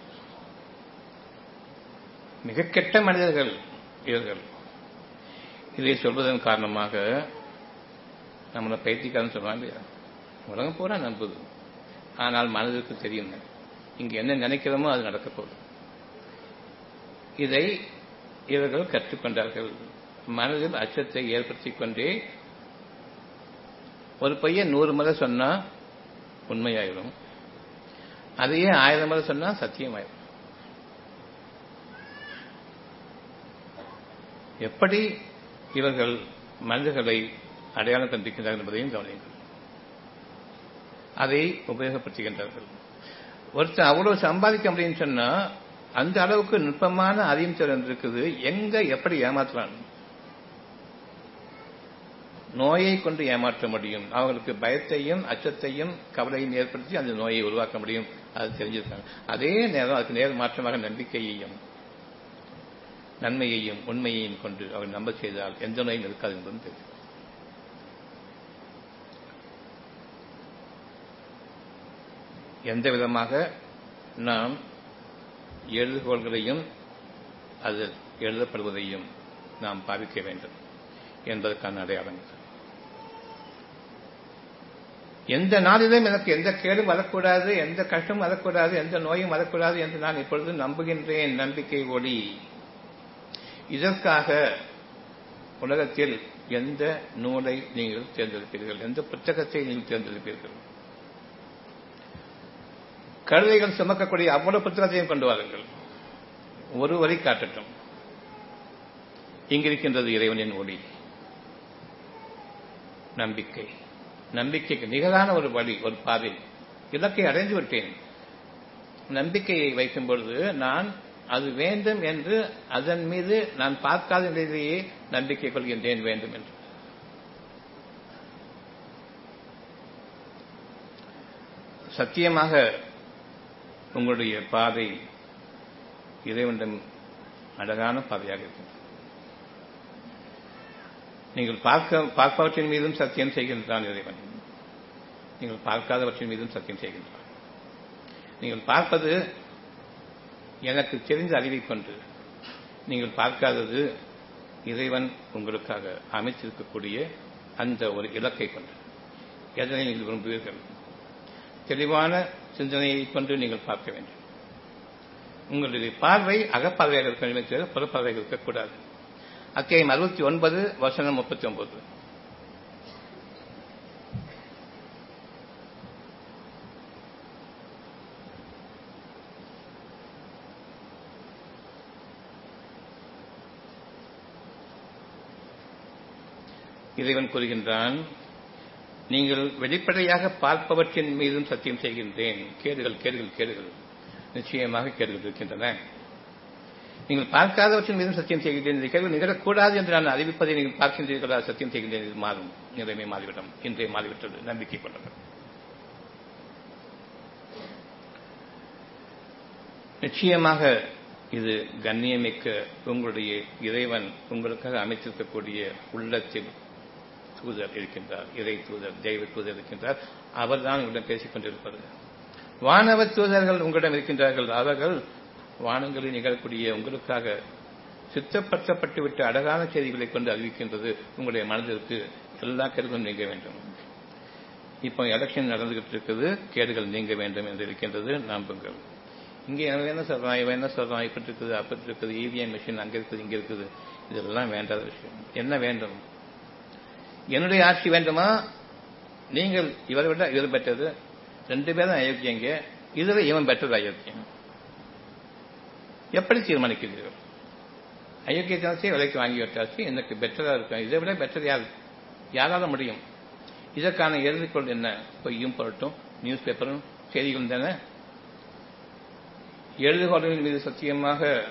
மிக கெட்ட மனிதர்கள் இவர்கள். இதை சொல்வதன் காரணமாக நம்மளை பைத்தியக்காரன் சொல்லுவாங்க இல்லையா? உலகம் பூரா நம்புது. ஆனால் மனதிற்கு தெரியும் இங்க என்ன நினைக்கிறோமோ அது நடக்க போகுது. இதை இவர்கள் கற்றுக்கொண்டார்கள். மனதில் அச்சத்தை ஏற்படுத்திக் கொண்டே ஒரு பையன் நூறு முறை சொன்னா உண்மையாயிடும் அதையே ஆயிரம் முறை சொன்னா சத்தியமாயிடும் எப்படி இவர்கள் மனிதர்களை அடையாளம் கண்டிக்கின்றார்கள் என்பதையும் கவனியுங்கள். அதை உபயோகப்படுத்துகின்றார்கள். ஒருத்தர் அவ்வளவு சம்பாதிக்க முடியும்னு சொன்னா அந்த அளவுக்கு நுட்பமான அறியும் திறன் இருக்குது எங்க எப்படி ஏமாற்றலாம்? நோயை கொண்டு ஏமாற்ற முடியும். அவர்களுக்கு பயத்தையும் அச்சத்தையும் கவலையும் ஏற்படுத்தி அந்த நோயை உருவாக்க முடியும். அது தெரிஞ்சிருக்காங்க. அதே நேரம் அதுக்கு நேர் மாற்றமாக நம்பிக்கையையும் நன்மையையும் உண்மையையும் கொண்டு அவர் நம்ப செய்தால் எந்த நோயும் இருக்காது என்பதும் தெரியும். எந்த விதமாக நாம் எழுதுகோள்களையும் அது எழுதப்படுவதையும் நாம் பாவிக்க வேண்டும் என்பதற்கான அடையாளங்கள். எந்த நாளிலும் எனக்கு எந்த கேடும் வரக்கூடாது எந்த கஷ்டமும் வரக்கூடாது எந்த நோயும் வரக்கூடாது என்று நான் இப்பொழுது நம்புகின்றேன் நம்பிக்கை ஒளி. இதற்காக உலகத்தில் எந்த நூலை நீங்கள் தேர்ந்தெடுப்பீர்கள்? எந்த புத்தகத்தை நீங்கள் தேர்ந்தெடுப்பீர்கள்? கழுதைகள் சுமக்கக்கூடிய அவ்வளவு புத்திரத்தையும் கொண்டு வாருங்கள். ஒரு வரி காட்டட்டும். இங்கிருக்கின்றது இறைவனின் ஒளி. நம்பிக்கை. நம்பிக்கைக்கு நிகரான ஒரு வழி ஒரு பாதை. இலக்கை அடைந்து விட்டேன். நம்பிக்கையை வைக்கும் பொழுது நான் அது வேண்டும் என்று அதன் மீது நான் பார்க்காத நிலையிலேயே நம்பிக்கை கொள்கின்றேன் வேண்டும் என்று. சத்தியமாக உங்களுடைய பாதை இறைவனிடம் அழகான பாதையாக இருக்கும். நீங்கள் பார்க்க பார்ப்பவற்றின் மீதும் சத்தியம் செய்கின்றான் இறைவன். நீங்கள் பார்க்காதவற்றின் மீதும் சத்தியம் செய்கின்றான். நீங்கள் பார்ப்பது எனக்கு தெரிந்த அறிவை கொண்டு நீங்கள் பார்க்காதது இறைவன் உங்களுக்காக அமைத்திருக்கக்கூடிய அந்த ஒரு இலக்கை கொண்டு. எதனை நீங்கள் விரும்புவீர்கள்? தெளிவான சிந்தனையை கொண்டு நீங்கள் பார்க்க வேண்டும். உங்களுடைய பார்வை அகப்பார்வையாக இருக்க வேண்டும் தவிர புறப்பார்வையாக இருக்கக்கூடாது அத்தியாயம் அறுபத்தி ஒன்பது வசனம் முப்பத்தி ஒன்பது. இறைவன் கூறுகின்றான் நீங்கள் வெளிப்படையாக பார்ப்பவற்றின் மீதும் சத்தியம் செய்கின்றேன். கேடுகள் கேடுகள் கேடுகள். நிச்சயமாக கேடுகள் இருக்கின்றன. நீங்கள் பார்க்காதவற்றின் மீதும் சத்தியம் செய்கின்றேன் இந்த கேள்வி நிகழக்கூடாது என்று நான் அறிவிப்பதை நீங்கள் பார்க்கின்றீர்களா? சத்தியம் செய்கின்றேன் இது மாறும். நிறைவே மாறிவிடும். இன்றைய மாறிவிட்டது. நம்பிக்கை கொண்டது நிச்சயமாக இது கண்ணியமிக்க உங்களுடைய இறைவன் உங்களுக்காக அமைத்திருக்கக்கூடிய உள்ளத்தில் தூதர் இருக்கின்றார் இறை தூதர் தெய்வ தூதர் இருக்கின்றார் அவர் தான் உங்களிடம் பேசிக் கொண்டிருப்பது. வானவ தூதர்கள் உங்களிடம் இருக்கின்றார்கள் அவர்கள் வானங்களில் நிகழக்கூடிய உங்களுக்காக சித்தப்படுத்தப்பட்டுவிட்ட அழகான செய்திகளை கொண்டு அறிவிக்கின்றது உங்களுடைய மனதிற்கு எல்லா கேடுகளும் நீங்க வேண்டும். இப்போ எலெக்ஷன் நடந்துகிட்டு இருக்குது கேடுகள் நீங்க வேண்டும் என்று இருக்கின்றது நம்புங்கள். இங்கே அவன் என்ன சொல்றான் இவன் என்ன சொல்றான் இப்படி இருக்குது அப்படி இருக்குது இவிஎம் மிஷின் அங்கே இருக்குது இங்கே இருக்குது இதெல்லாம் வேண்டாத விஷயம். என்ன வேண்டும்? என்னுடைய ஆட்சி வேண்டுமா? நீங்கள் இவரை விட இவர் பெற்றது. ரெண்டு பேரும் அயோக்கியங்க இதுல இவன் பெற்றது அயோக்கியம். எப்படி தீர்மானிக்கிறீர்கள்? அயோக்கியத்தனத்தை விலைக்கு வாங்கி வச்சாச்சு எனக்கு பெட்டரா இருக்கும். இதை விட பெட்டர் யார்? யாரால முடியும்? இதற்கான எழுதிக்கொள் என்ன? பொய்யும் பொருட்டும் நியூஸ் பேப்பரும் செய்திகளும் தானே? எழுதுகோளின் மீது சத்தியமாக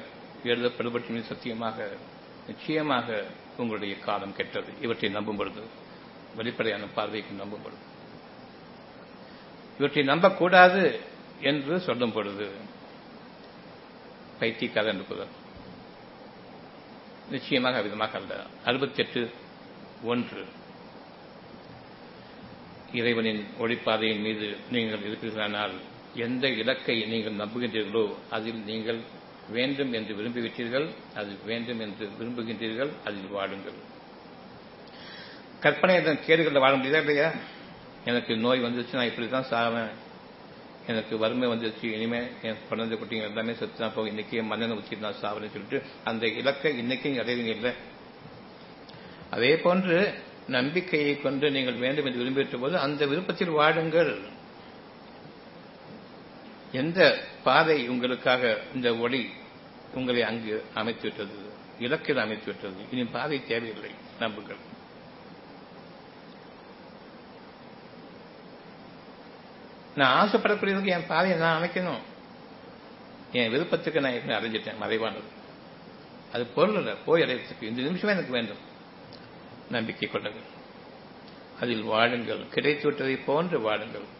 எழுதப்படுபவற்றின் மீது சத்தியமாக நிச்சயமாக உங்களுடைய காலம் கெட்டது. இவற்றை நம்பும் பொழுது வெளிப்படையான பார்வைக்கு நம்பும் பொழுது. இவற்றை நம்பக்கூடாது என்று சொல்லும் பொழுது பைத்தியக்காரன் என்று நிச்சயமாக விதமாக அல்ல. அறுபத்தி எட்டு ஒன்று. இறைவனின் ஒளிப்பாதையின் மீது நீங்கள் இருக்கிறீர்களானால் எந்த இலக்கை நீங்கள் நம்புகின்றீர்களோ அதில் நீங்கள் வேண்டும் என்று விரும்பிவிட்டீர்கள் அது வேண்டும் என்று விரும்புகின்றீர்கள் அதில் வாழுங்கள். கற்பனை என்ற கேடுகளில் வாழ முடியுதா இல்லையா? எனக்கு நோய் வந்துருச்சு நான் இப்படி தான் சாவேன் எனக்கு வறுமை வந்துருச்சு இனிமே என் குழந்தை குட்டிங்க எல்லாமே செத்து தான் போகும் இன்னைக்கே மன்னனை வச்சு நான் சாவறேன்னு சொல்லிட்டு அந்த இலக்கை இன்னைக்கும் அடைவீங்க இல்லை. அதே போன்று நம்பிக்கையை கொண்டு நீங்கள் வேண்டும் என்று விரும்பிவிட்ட போது அந்த விருப்பத்தில் வாடுங்கள் எந்த பாதை உங்களுக்காக இந்த ஒளி உங்களை அங்கு அமைத்துவிட்டது. இலக்கில் அமைத்துவிட்டது. இனி பாதை தேவையில்லை நம்புங்கள். நான் ஆசைப்படக்கூடியதுக்கு என் பாதையை நான் அமைக்கணும். என் விருப்பத்துக்கு நான் எப்படி அடைஞ்சிட்டேன் மறைவானது. அது பொருள் இல்லை போய் அடையிறதுக்கு. இந்த நிமிஷமே எனக்கு வேண்டும். நம்பிக்கை கொள்ளுங்கள் அதில் வாழுங்கள். கிடைத்து விட்டதை போன்று வாழுங்கள்.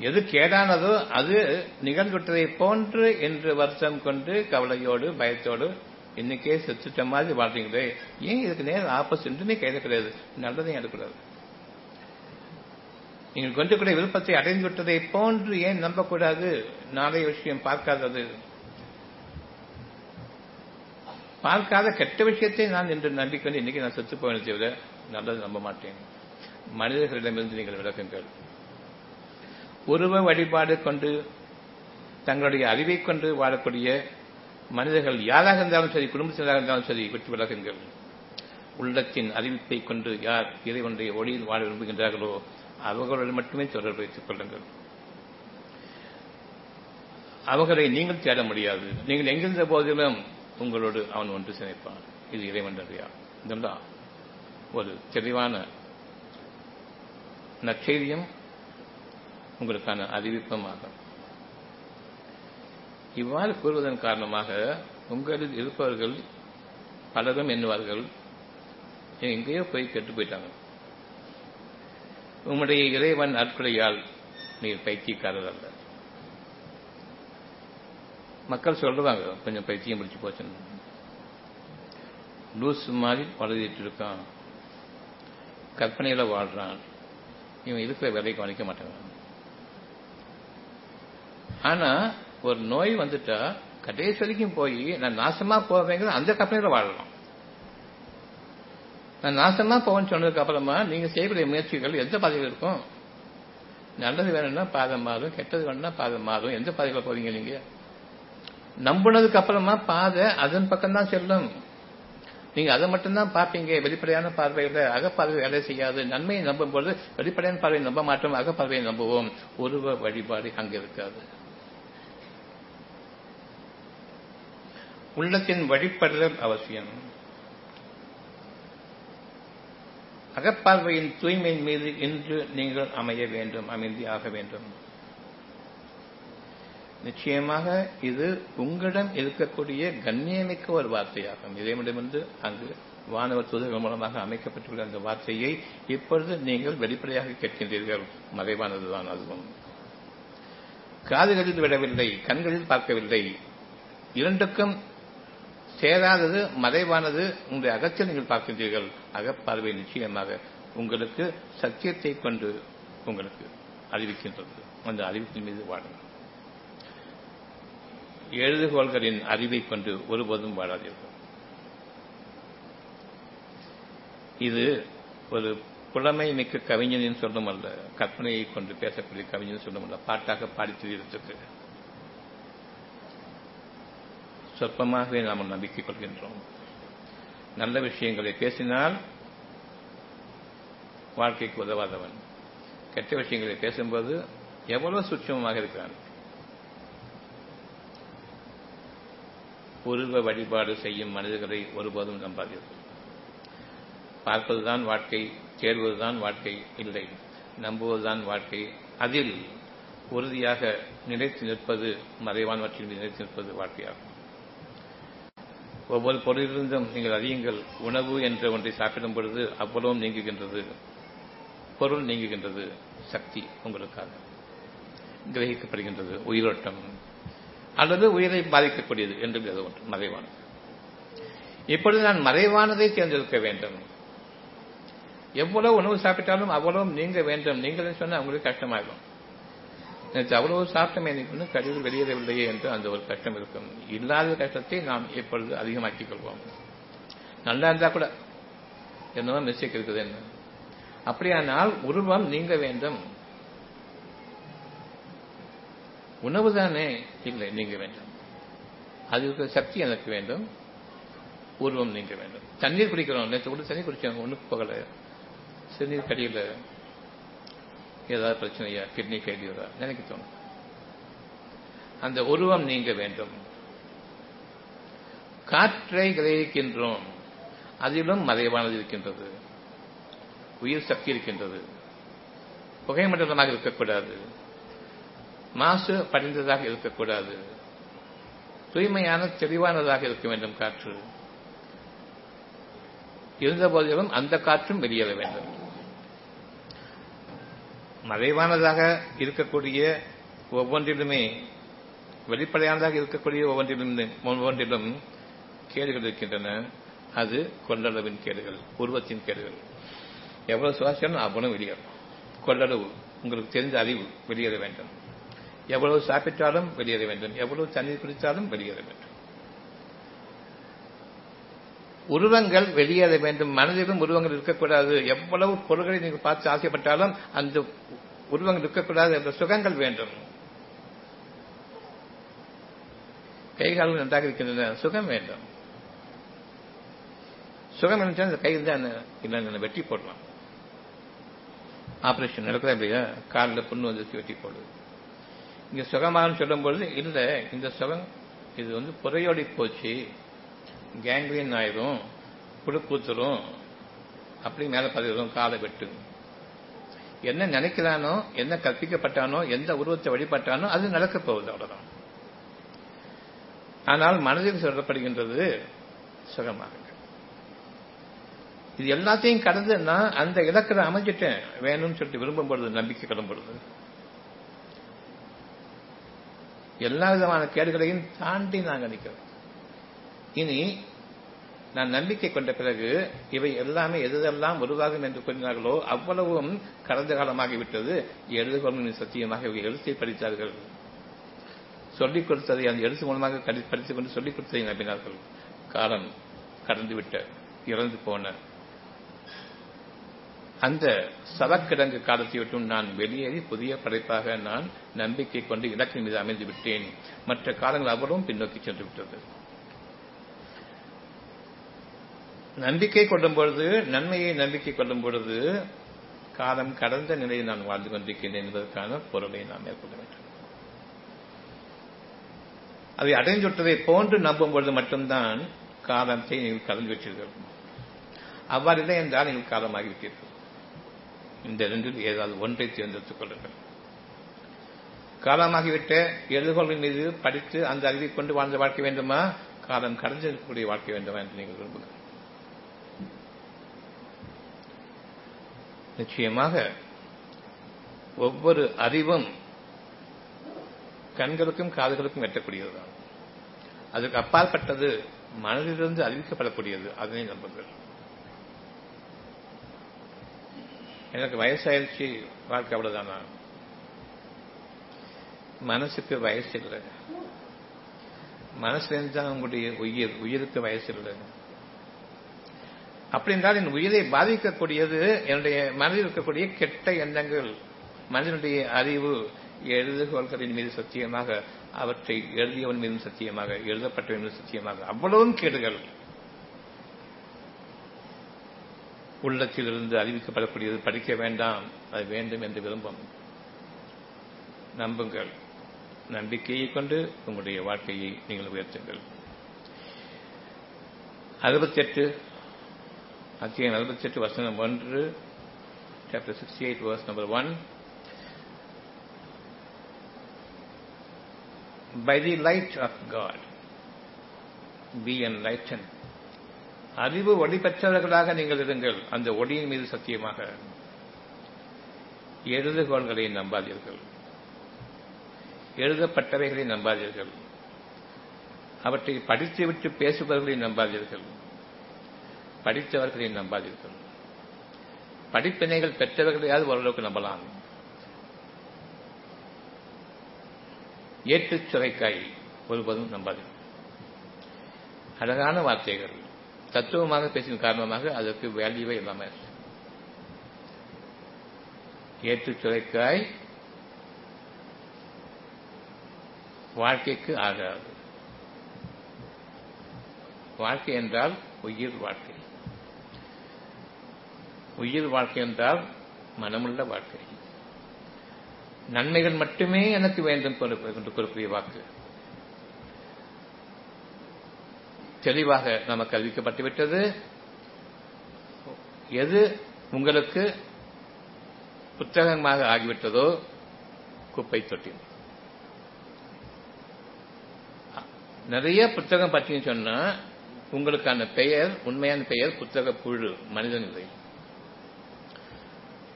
எது கேடானதோ அது நிகழ்விட்டதை போன்று என்று வருஷம் கொண்டு கவலையோடு பயத்தோடு இன்னைக்கே செத்துட்ட மாதிரி வாழ்றீங்களே. ஏன் இதுக்கு நேரம் ஆப்போசிட்னே கைது கிடையாது. நல்லதையும் எடுக்கூடாது நீங்கள் கொண்டுக்கூடிய விருப்பத்தை அடைந்து விட்டதை போன்று ஏன் நம்பக்கூடாது? நாளைய விஷயம் பார்க்காதது. பார்க்காத கெட்ட விஷயத்தை நான் என்று நம்பிக்கொண்டு இன்னைக்கு நான் செத்து போவேன் தவிர நல்லது நம்ப மாட்டேன். மனிதர்களிடமிருந்து நீங்கள் விளக்குங்கள் உருவ வழிபாடு கொண்டு தங்களுடைய அறிவை கொண்டு வாழக்கூடிய மனிதர்கள் யாராக இருந்தாலும் சரி குடும்பத்தினராக இருந்தாலும் சரி வெற்றி விலகுங்கள் உள்ளத்தின் அறிவிப்பை கொண்டு யார் இறைவனுடைய ஒளியில் வாழ விரும்புகின்றார்களோ அவர்களுடன் மட்டுமே தொடர்பு வைத்துக் கொள்ளுங்கள். அவர்களை நீங்கள் தேட முடியாது. நீங்கள் எங்கிருந்த போதிலும் உங்களோடு அவன் ஒன்று சிணைப்பான். இது இறைவன் அறியா. இதெல்லாம் ஒரு தெளிவான நற்செய்தியும் உங்களுக்கான அறிவிப்பமாகும். ஆகும் இவ்வாறு கூறுவதன் காரணமாக உங்களில் இருப்பவர்கள் பலரும் எண்ணுவார்கள். எங்கேயோ போய் கெட்டு போயிட்டாங்க. உம்முடைய இறைவன் அற்கொலையால் நீர் பைத்தியக்காரர் அல்ல. மக்கள் சொல்றாங்க கொஞ்சம் பைத்தியம் பிடிச்சு போச்சுன்னு. லூஸ் மாதிரி வளர்த்திட்டு இருக்கான் கற்பனையில வாழ்றான். இவன் இருக்கிற வேலையை கவனிக்க மாட்டாங்க ஆனா ஒரு நோய் வந்துட்டா கடைசி வரைக்கும் போய் நான் நாசமா போவேங்கிற அந்த கற்பனையில வாழலாம். நான் நாசமா போவேன்னு சொன்னதுக்கு அப்புறமா நீங்க செய்யக்கூடிய முயற்சிகள் எந்த பாதையில் இருக்கும்? நல்லது வேணும்னா பாதம் மாறும் கெட்டது வேணும்னா பாதம் மாறும். எந்த பாதையில போவீங்க நீங்க? நம்புனதுக்கு அப்புறமா பாதை அதன் பக்கம் தான் செல்லும். நீங்க அதை மட்டும்தான் பார்ப்பீங்க வெளிப்படையான பார்வையில. அகப்பார்வை வேலை செய்யாது. நன்மையை நம்பும் பொழுது வெளிப்படையான பார்வையை நம்ப மாட்டோம் அகப்பார்வையை நம்புவோம். உருவ வழிபாடு அங்க இருக்காது. உள்ளத்தின் வழிபடுதல் அவசியம். அகப்பார்வையின் தூய்மையின் மீது இன்று நீங்கள் அமைய வேண்டும் அமைதி ஆக வேண்டும். நிச்சயமாக இது உங்களிடம் இருக்கக்கூடிய கண்ணியமிக்க ஒரு வார்த்தையாகும். இதேமிடமிருந்து அங்கு வானவ தூதர்கள் மூலமாக அமைக்கப்பட்டுள்ள அந்த வார்த்தையை இப்பொழுது நீங்கள் வெளிப்படையாக கேட்கின்றீர்கள். மறைவானதுதான் அதுவும். காதுகளில் விடவில்லை கண்களில் பார்க்கவில்லை. இரண்டுக்கும் சேராதது மறைவானது உங்களுடைய அகத்தில் நீங்கள் பார்க்கின்றீர்கள். அகப்பார்வை நிச்சயமாக உங்களுக்கு சத்தியத்தை கொண்டு உங்களுக்கு அறிவிக்கின்றது. அந்த அறிவிப்பின் மீது வாழுங்கள். எழுதுகோள்களின் அறிவை கொண்டு ஒருபோதும் வாழாதீர்கள். இது ஒரு புலமை மிக்க கவிஞனின் சொல்லும் அல்ல. கற்பனையை கொண்டு பேசக்கூடிய கவிஞன் சொல்லும் அல்ல. பாட்டாக பாடி சொற்பமாகவே நாம் நம்பிக்கை கொள்கின்றோம். நல்ல விஷயங்களை பேசினால் வாழ்க்கைக்கு உதவாதவன். கெட்ட விஷயங்களை பேசும்போது எவ்வளவு சுட்சமமாக இருக்கிறான். உருவ வழிபாடு செய்யும் மனிதர்களை ஒருபோதும் நம்பாதீர்கள். பார்ப்பதுதான் வாழ்க்கை தேர்வதுதான் வாழ்க்கை இல்லை. நம்புவதுதான் வாழ்க்கை. அதில் உறுதியாக நிலைத்து நிற்பது மறைவானவற்றில் நிலைத்து நிற்பது வாழ்க்கையாகும். ஒவ்வொரு பொருளிலிருந்தும் நீங்கள் அறியுங்கள் உணவு என்ற ஒன்றை சாப்பிடும் பொழுது அவ்வளவும் நீங்குகின்றது. பொருள் நீங்குகின்றது சக்தி உங்களுக்காக கிரகிக்கப்படுகின்றது உயிரோட்டம் அல்லது உயிரை பாதிக்கக்கூடியது என்று ஏதோ ஒன்று மறைவானது. இப்பொழுது நான் மறைவானதை தேர்ந்தெடுக்க வேண்டும். எவ்வளவு உணவு சாப்பிட்டாலும் அவ்வளவு நீங்க வேண்டும். நீங்கள் சொன்னால் அவங்களுக்கு கஷ்டமாகும் அவ்வளவு சாப்பிட்டமே இன்னும் கழிவு வெளியேறவில்லையே என்று அந்த ஒரு கஷ்டம் இருக்கும். இல்லாத கஷ்டத்தை நாம் எப்பொழுது அதிகமாக்கிக் கொள்வோம். நல்லா இருந்தா கூட என்னவோ மிஸ்டேக் இருக்குது என்ன? அப்படியானால் உருவம் நீங்க வேண்டும். உணவு தானே? இல்லை நீங்க வேண்டும். அதுக்கு இருக்கிற சக்தி எனக்கு வேண்டும். உருவம் நீங்க வேண்டும். தண்ணீர் குடிக்கிறோம். நேற்று கூட தண்ணீர் குடிச்சோம். ஒன்றுக்கு போகல. சிறுநீர் கடியில். ஏதாவது பிரச்சனையா கிட்னி ஃபெயிலியரா நினைக்க தோணும். அந்த உருவம் நீங்க வேண்டும். காற்றை கிரகிக்கின்றோம். அதிலும் மறைவானது இருக்கின்றது. உயிர் சக்தி இருக்கின்றது. புகை மண்டலமாக இருக்கக்கூடாது. மாசு படிந்ததாக இருக்கக்கூடாது. தூய்மையான தெளிவானதாக இருக்க வேண்டும் காற்று. இருந்த போதிலும் அந்த காற்றும் வெளியேற வேண்டும். மறைவானதாக இருக்கக்கூடிய ஒவ்வொன்றிலுமே வெளிப்படையானதாக இருக்கக்கூடிய ஒவ்வொன்றிலும் ஒவ்வொன்றிலும் கேடுகள் இருக்கின்றன. அது கொள்ளளவின் கேடுகள் உருவத்தின் கேடுகள். எவ்வளவு சுவாசியம் அவ்வளவு வெளியேறும். கொள்ளளவு உங்களுக்கு தெரிந்த அறிவு வெளியேற வேண்டும். எவ்வளவு சாப்பிட்டாலும் வெளியேற வேண்டும். எவ்வளவு தண்ணீர் குடித்தாலும் வெளியேற வேண்டும். உருவங்கள் வெளியேற வேண்டும். மனதிலும் உருவங்கள் இருக்கக்கூடாது. எவ்வளவு பொருள்களை நீங்கள் பார்த்து ஆசைப்பட்டாலும் அந்த உருவங்கள் இருக்கக்கூடாது என்ற சுகங்கள் வேண்டும். கைகால்கள் நன்றாக இருக்கின்றன. சுகம் வேண்டும். சுகம் இருந்துச்சா அந்த கையில் தான் இல்லை வெட்டி போடலாம். ஆபரேஷன் நடக்குதா இல்லையா? காலில் புண்ணு வந்து வெட்டி போடுது. இங்க சுகமானு சொல்லும்பொழுது இல்லை இந்த சுகம் இது வந்து புறையோடி போச்சு. கேங்க்ரீன் ஆயிரும் புழுக்கூத்துரும் அப்படி மேலே பதிவிடும் காலை வெட்டு. என்ன நினைக்கிறானோ என்ன கற்பிக்கப்பட்டானோ எந்த உருவத்தை வழிபட்டானோ அது நடக்கப் போகுது அவ்வளவுதான். ஆனால் மனதில் சொல்லப்படுகின்றது சுகமாக இது எல்லாத்தையும் கடந்து நான் அந்த இலக்கை அமைஞ்சிட்டேன் வேணும்னு சொல்லிட்டு விரும்பும் பொழுது நம்பிக்கை கிளம்பும் பொழுது. எல்லா விதமான கேடுகளையும் தாண்டி நாங்கள் நிற்கிறோம் இனி நான் நம்பிக்கை கொண்ட பிறகு இவை எல்லாமே எதெல்லாம் உருவாகும் என்று கூறினார்களோ அவ்வளவும் கடந்த காலமாகிவிட்டது. எழுதுகொள்ளின் சத்தியமாக இவை எழுத்தை படித்தார்கள். சொல்லிக் கொடுத்ததை அந்த எழுத்து மூலமாக படித்துக் கொண்டு சொல்லிக் கொடுத்ததை நம்பினார்கள். காலம் கடந்துவிட்ட இறந்து போன. அந்த சவக்கிடங்கு காலத்தை விட்டும் நான் வெளியேறி புதிய படைப்பாக நான் நம்பிக்கை கொண்டு இலக்கின் மீது அமைந்து விட்டேன். மற்ற காலங்கள் அவரும் பின்னோக்கி சென்று விட்டது நம்பிக்கை கொள்ளும் பொழுது நன்மையை நம்பிக்கை கொள்ளும் பொழுது காலம் கடந்த நிலையில் நான் வாழ்ந்து கொண்டிருக்கிறேன் என்பதற்கான பொருளை நாம் மேற்கொள்ள வேண்டும். அதை அடைந்துவிட்டதை போன்று நம்பும் பொழுது மட்டும்தான் காலத்தை நீங்கள் கடந்து விட்டீர்கள். அவ்வாறு இல்லை என்றால் நீங்கள் காலமாகிவிட்டீர்கள். இந்த இரண்டில் ஏதாவது ஒன்றை தேர்ந்தெடுத்துக் கொள்ளுங்கள். காலமாகிவிட்ட எழுதுகோள்கள் மீது படித்து அந்த அறிவை கொண்டு வாழ்ந்த வாழ்க்கை வேண்டுமா? காலம் கடந்திருக்கக்கூடிய வாழ்க்கை வேண்டுமா என்று நீங்கள் விரும்புகிறேன் நிச்சயமாக ஒவ்வொரு அறிவும் கண்களுக்கும் காதுகளுக்கும் எட்டக்கூடியதுதான் அதுக்கு அப்பாற்பட்டது மனதிலிருந்து அறிவிக்கப்படக்கூடியது. அதனை நம்புங்கள். எனக்கு வயசாயிருச்சு வாழ்க்கை அவ்வளவுதானா? மனசுக்கு வயசு இல்லை மனசுல இருந்து தான் உங்களுடைய உயிர் உயிருக்கு வயசு இல்லை அப்படி என்றால் என் உயிரை பாதிக்கக்கூடியது என்னுடைய மனதில் இருக்கக்கூடிய கெட்ட எண்ணங்கள் மனிதனுடைய அறிவு எழுதுகோள்களின் மீது சத்தியமாக அவற்றை எழுதியவன் மீதும் சத்தியமாக எழுதப்பட்டவன் மீது சத்தியமாக. அவ்வளவும் கேடுகள். உள்ளத்திலிருந்து அறிவிக்கப்படக்கூடியது படிக்க வேண்டாம். அது வேண்டும் என்று விரும்பும். நம்புங்கள். நம்பிக்கையை கொண்டு உங்களுடைய வாழ்க்கையை நீங்கள் உயர்த்துங்கள். அறுபத்தி எட்டு அத்தியாயம் அறுபத்தெட்டு வசனம் ஒன்று chapter sixty eight verse number one by the light of God be be enlightened. அறிவு ஒளி பெற்றவர்களாக நீங்கள் இருங்கள். அந்த ஒளியின் மீது சத்தியமாக எழுதுகோள்களை நம்பாதீர்கள். எழுதப்பட்டவைகளை நம்பாதீர்கள். அவற்றை படித்துவிட்டு பேசுபவர்களை நம்பாதீர்கள். படித்தவர்களை நம்பாதீர்கள் படிப்பினைகள் பெற்றவர்களையாவது ஓரளவுக்கு நம்பலாம்? ஏற்றுச் சுரைக்காய் ஒருபோதும் நம்பாது. அழகான வார்த்தைகள் தத்துவமாக பேசின காரணமாக அதற்கு வேல்யூவே இல்லாம ஏற்றுச் சுரைக்காய் வாழ்க்கைக்கு ஆகாது. வாழ்க்கை என்றால் உயிர் வாழ்க்கை. உயிர் வாழ்க்கை என்றால் மனமுள்ள வாழ்க்கை. நன்மைகள் மட்டுமே எனக்கு வேண்டும் என்று கூறக்கூடிய வாக்கு. தெளிவாக நமக்கு அறிவிக்கப்பட்டுவிட்டது எது உங்களுக்கு புத்தகமாக ஆகிவிட்டதோ குப்பை தொட்டி நிறைய புத்தகம் பற்றி சொன்னா உங்களுக்கான பெயர் உண்மையான பெயர் புத்தக புழு மனிதன் இல்லை.